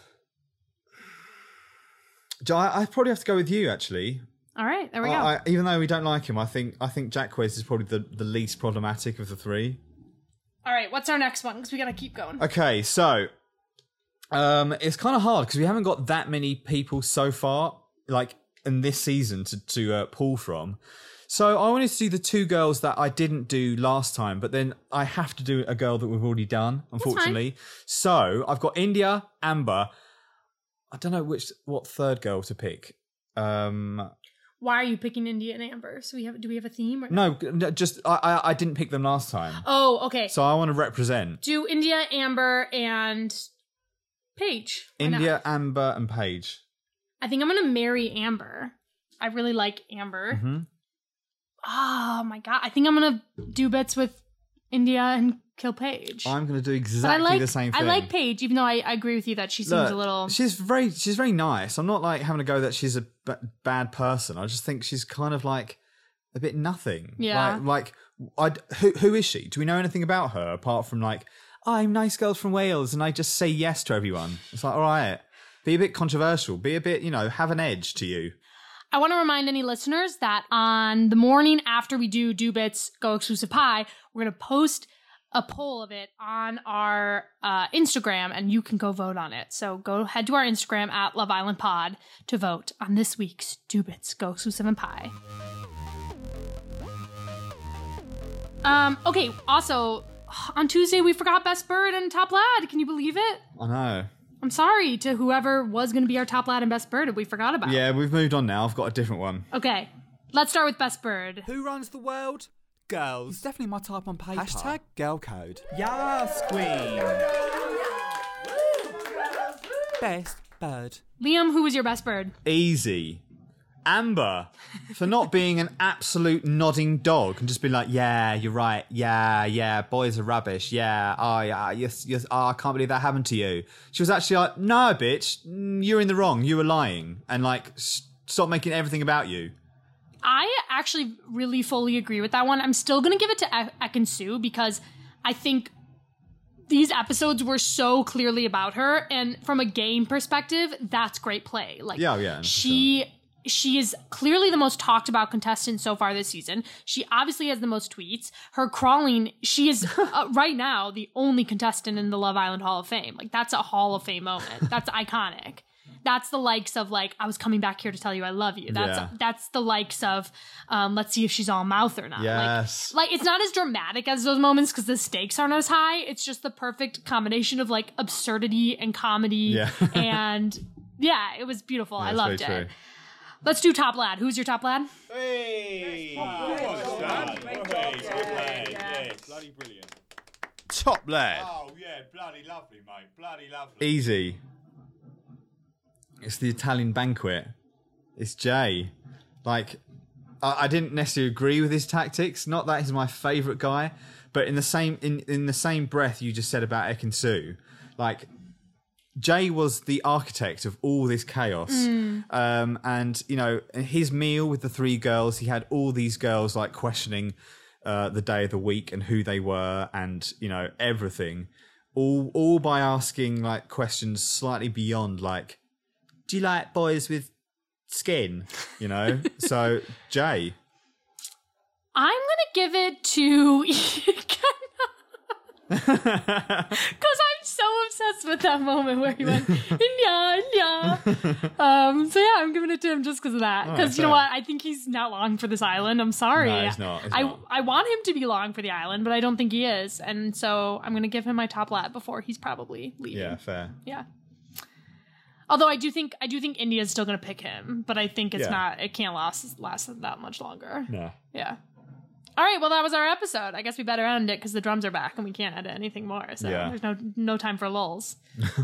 I, I probably have to go with you, actually. All right, there we go. I, even though we don't like him, I think I think Jacques is probably the, the least problematic of the three. All right, what's our next one? Because we gotta keep going. Okay, so um, it's kind of hard because we haven't got that many people so far, like in this season, to to uh, pull from. So I wanted to do the two girls that I didn't do last time, but then I have to do a girl that we've already done, unfortunately. So I've got Indiyah, Amber. I don't know which what third girl to pick. Um, Why are you picking Indiyah and Amber? So we have do we have a theme? Or no, no, just I, I I didn't pick them last time, Oh, okay. so I want to represent do Indiyah, Amber, and Paige. Why not? Indiyah, Amber, and Paige. I think I'm gonna marry Amber. I really like Amber. hmm Oh my god! I think I'm gonna do bits with Indiyah and kill Paige. I'm going to do exactly like the same thing. I like Paige, even though I, I agree with you that she seems Look, a little. She's very, she's very nice. I'm not like having to go that she's a b- bad person. I just think she's kind of like a bit nothing. Yeah. Like, like I, who, who is she? Do we know anything about her apart from like, oh, I'm nice girls from Wales and I just say yes to everyone? It's like, all right, be a bit controversial. Be a bit, you know, have an edge to you. I want to remind any listeners that on the morning after we do Do Bits Go Exclusive Pie, we're gonna post a poll of it on our uh, Instagram, and you can go vote on it. So go head to our Instagram at Love Island Pod to vote on this week's Do Bits Go Exclusive and Pie. Um. Okay. Also, on Tuesday we forgot Best Bird and Top Lad. Can you believe it? I know. I'm sorry to whoever was going to be our Top Lad and Best Bird. We forgot about. Yeah, we've moved on now. I've got a different one. Okay. Let's start with Best Bird. Who runs the world? Girls. It's definitely my type on paper. Hashtag girl code. Yes, queen. Best bird. Liam, who was your best bird? Easy. Amber for not being an absolute nodding dog and just being like, yeah, you're right, yeah, yeah, boys are rubbish, yeah, oh yeah, yes, yes, oh, I can't believe that happened to you. She was actually like, no, bitch, mm, you're in the wrong, you were lying, and like, stop making everything about you. I actually really fully agree with that one. I'm still gonna give it to E- Ekin-Su because I think these episodes were so clearly about her, and from a game perspective, that's great play. Like, Yeah, yeah, she she is clearly the most talked about contestant so far this season. She obviously has the most tweets. Her crawling, she is *laughs* uh, right now the only contestant in the Love Island Hall of Fame. Like, that's a Hall of Fame moment. That's iconic. That's the likes of like I was coming back here to tell you I love you. That's Yeah. that's the likes of um, let's see if she's all mouth or not. Yes. Like, like it's not as dramatic as those moments because the stakes aren't as high. It's just the perfect combination of like absurdity and comedy. Yeah. *laughs* and yeah, it was beautiful. I That's loved it. true. Let's do top lad. Who's your top lad? Hey! Bloody brilliant. Top lad. Oh, yeah, bloody lovely, mate. Bloody lovely. Easy. It's the Italian banquet. It's Jay. Like, I, I didn't necessarily agree with his tactics. Not that he's my favourite guy, but in the same in in the same breath you just said about Ekin like Jay was the architect of all this chaos. Um, and, you know, his meal with the three girls, he had all these girls like questioning uh, the day of the week and who they were and, you know, everything. All, all by asking like questions slightly beyond like, do you like boys with skin? You know? *laughs* so, Jay. I'm gonna give it to *laughs* because *laughs* I'm so obsessed with that moment where he went Indiyah, Indiyah. Um, so yeah, I'm giving it to him just because of that. Because right, you know what, I think he's not long for this island. I'm sorry. No, he's not, he's I not. I want him to be long for the island, but I don't think he is, and so I'm gonna give him my top lap before he's probably leaving. Yeah, fair. Yeah. Although I do think I do think Indiyah's still gonna pick him, but I think it's Yeah. not. It can't last last that much longer. No. Yeah. All right. Well, that was our episode. I guess we better end it because the drums are back and we can't edit anything more. So Yeah. there's no no time for lulls. *laughs*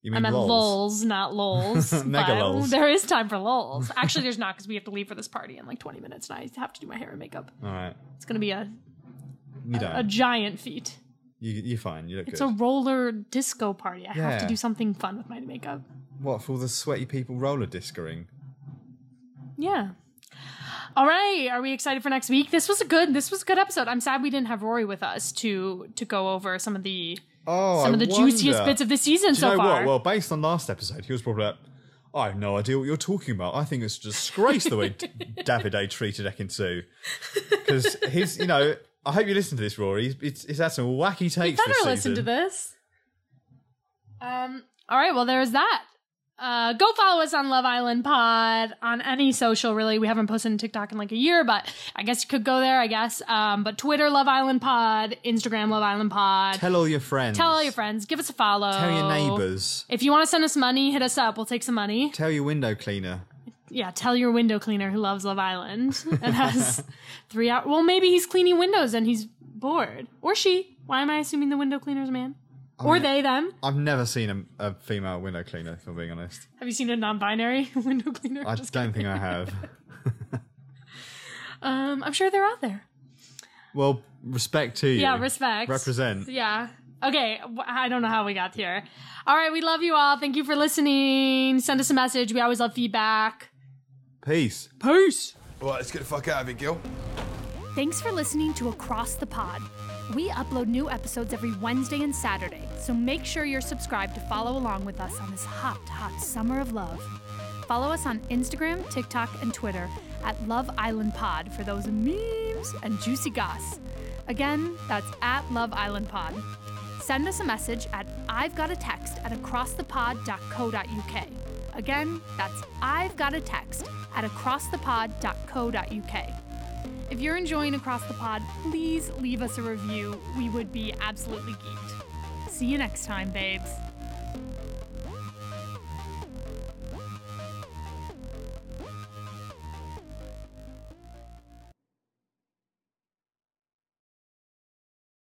You I mean meant lols? lulls, not lulls. *laughs* Mega but lulls. There is time for lulls. Actually, there's not because we have to leave for this party in like 20 minutes, and I have to do my hair and makeup. All right. It's gonna be a don't. a giant feat. You, you're fine. You look It's good. a roller disco party. I have to do something fun with my makeup. What, for all the sweaty people roller discoing? Yeah. All right. Are we excited for next week? This was a good. This was a good episode. I'm sad we didn't have Rory with us to to go over some of the Oh, some I of the juiciest bits of the season so far. what? Well, based on last episode, he was probably like, I have no idea what you're talking about. I think it's a disgrace the way D- Davide treated Ekin-Su. Because he's, you know, I hope you listen to this, Rory. He's, he's had some wacky takes better this listen season. to this. Um. All right. Well, there's that. Uh, go follow us on Love Island Pod on any social. Really, we haven't posted on TikTok in like a year, but I guess you could go there. I guess. Um, but Twitter Love Island Pod, Instagram Love Island Pod. Tell all your friends. Tell all your friends. Give us a follow. Tell your neighbours. If you want to send us money, hit us up. We'll take some money. Tell your window cleaner. Yeah, tell your window cleaner who loves Love Island and has *laughs* three hours. Well, maybe he's cleaning windows and he's bored, or she. Why am I assuming the window cleaner's a man? or mean- they, them? I've never seen a, a female window cleaner, if I'm being honest. Have you seen a non-binary *laughs* window cleaner? I Just don't think I have. *laughs* Um, I'm sure they're out there. Well, respect to you. Yeah, respect. Represent. Yeah. Okay, I don't know how we got here. All right, we love you all. Thank you for listening. Send us a message. We always love feedback. Peace. Peace. Right, let's get the fuck out of here, Gil. Thanks for listening to Across the Pod. We upload new episodes every Wednesday and Saturday, so make sure you're subscribed to follow along with us on this hot, hot summer of love. Follow us on Instagram, TikTok, and Twitter at Love Island Pod for those memes and juicy goss. Again, that's at Love Island Pod. Send us a message at I've got a text at acrossthepod.co.uk. Again, that's I've got a text at acrossthepod.co.uk. If you're enjoying Across the Pod, please leave us a review. We would be absolutely geeked. See you next time, babes.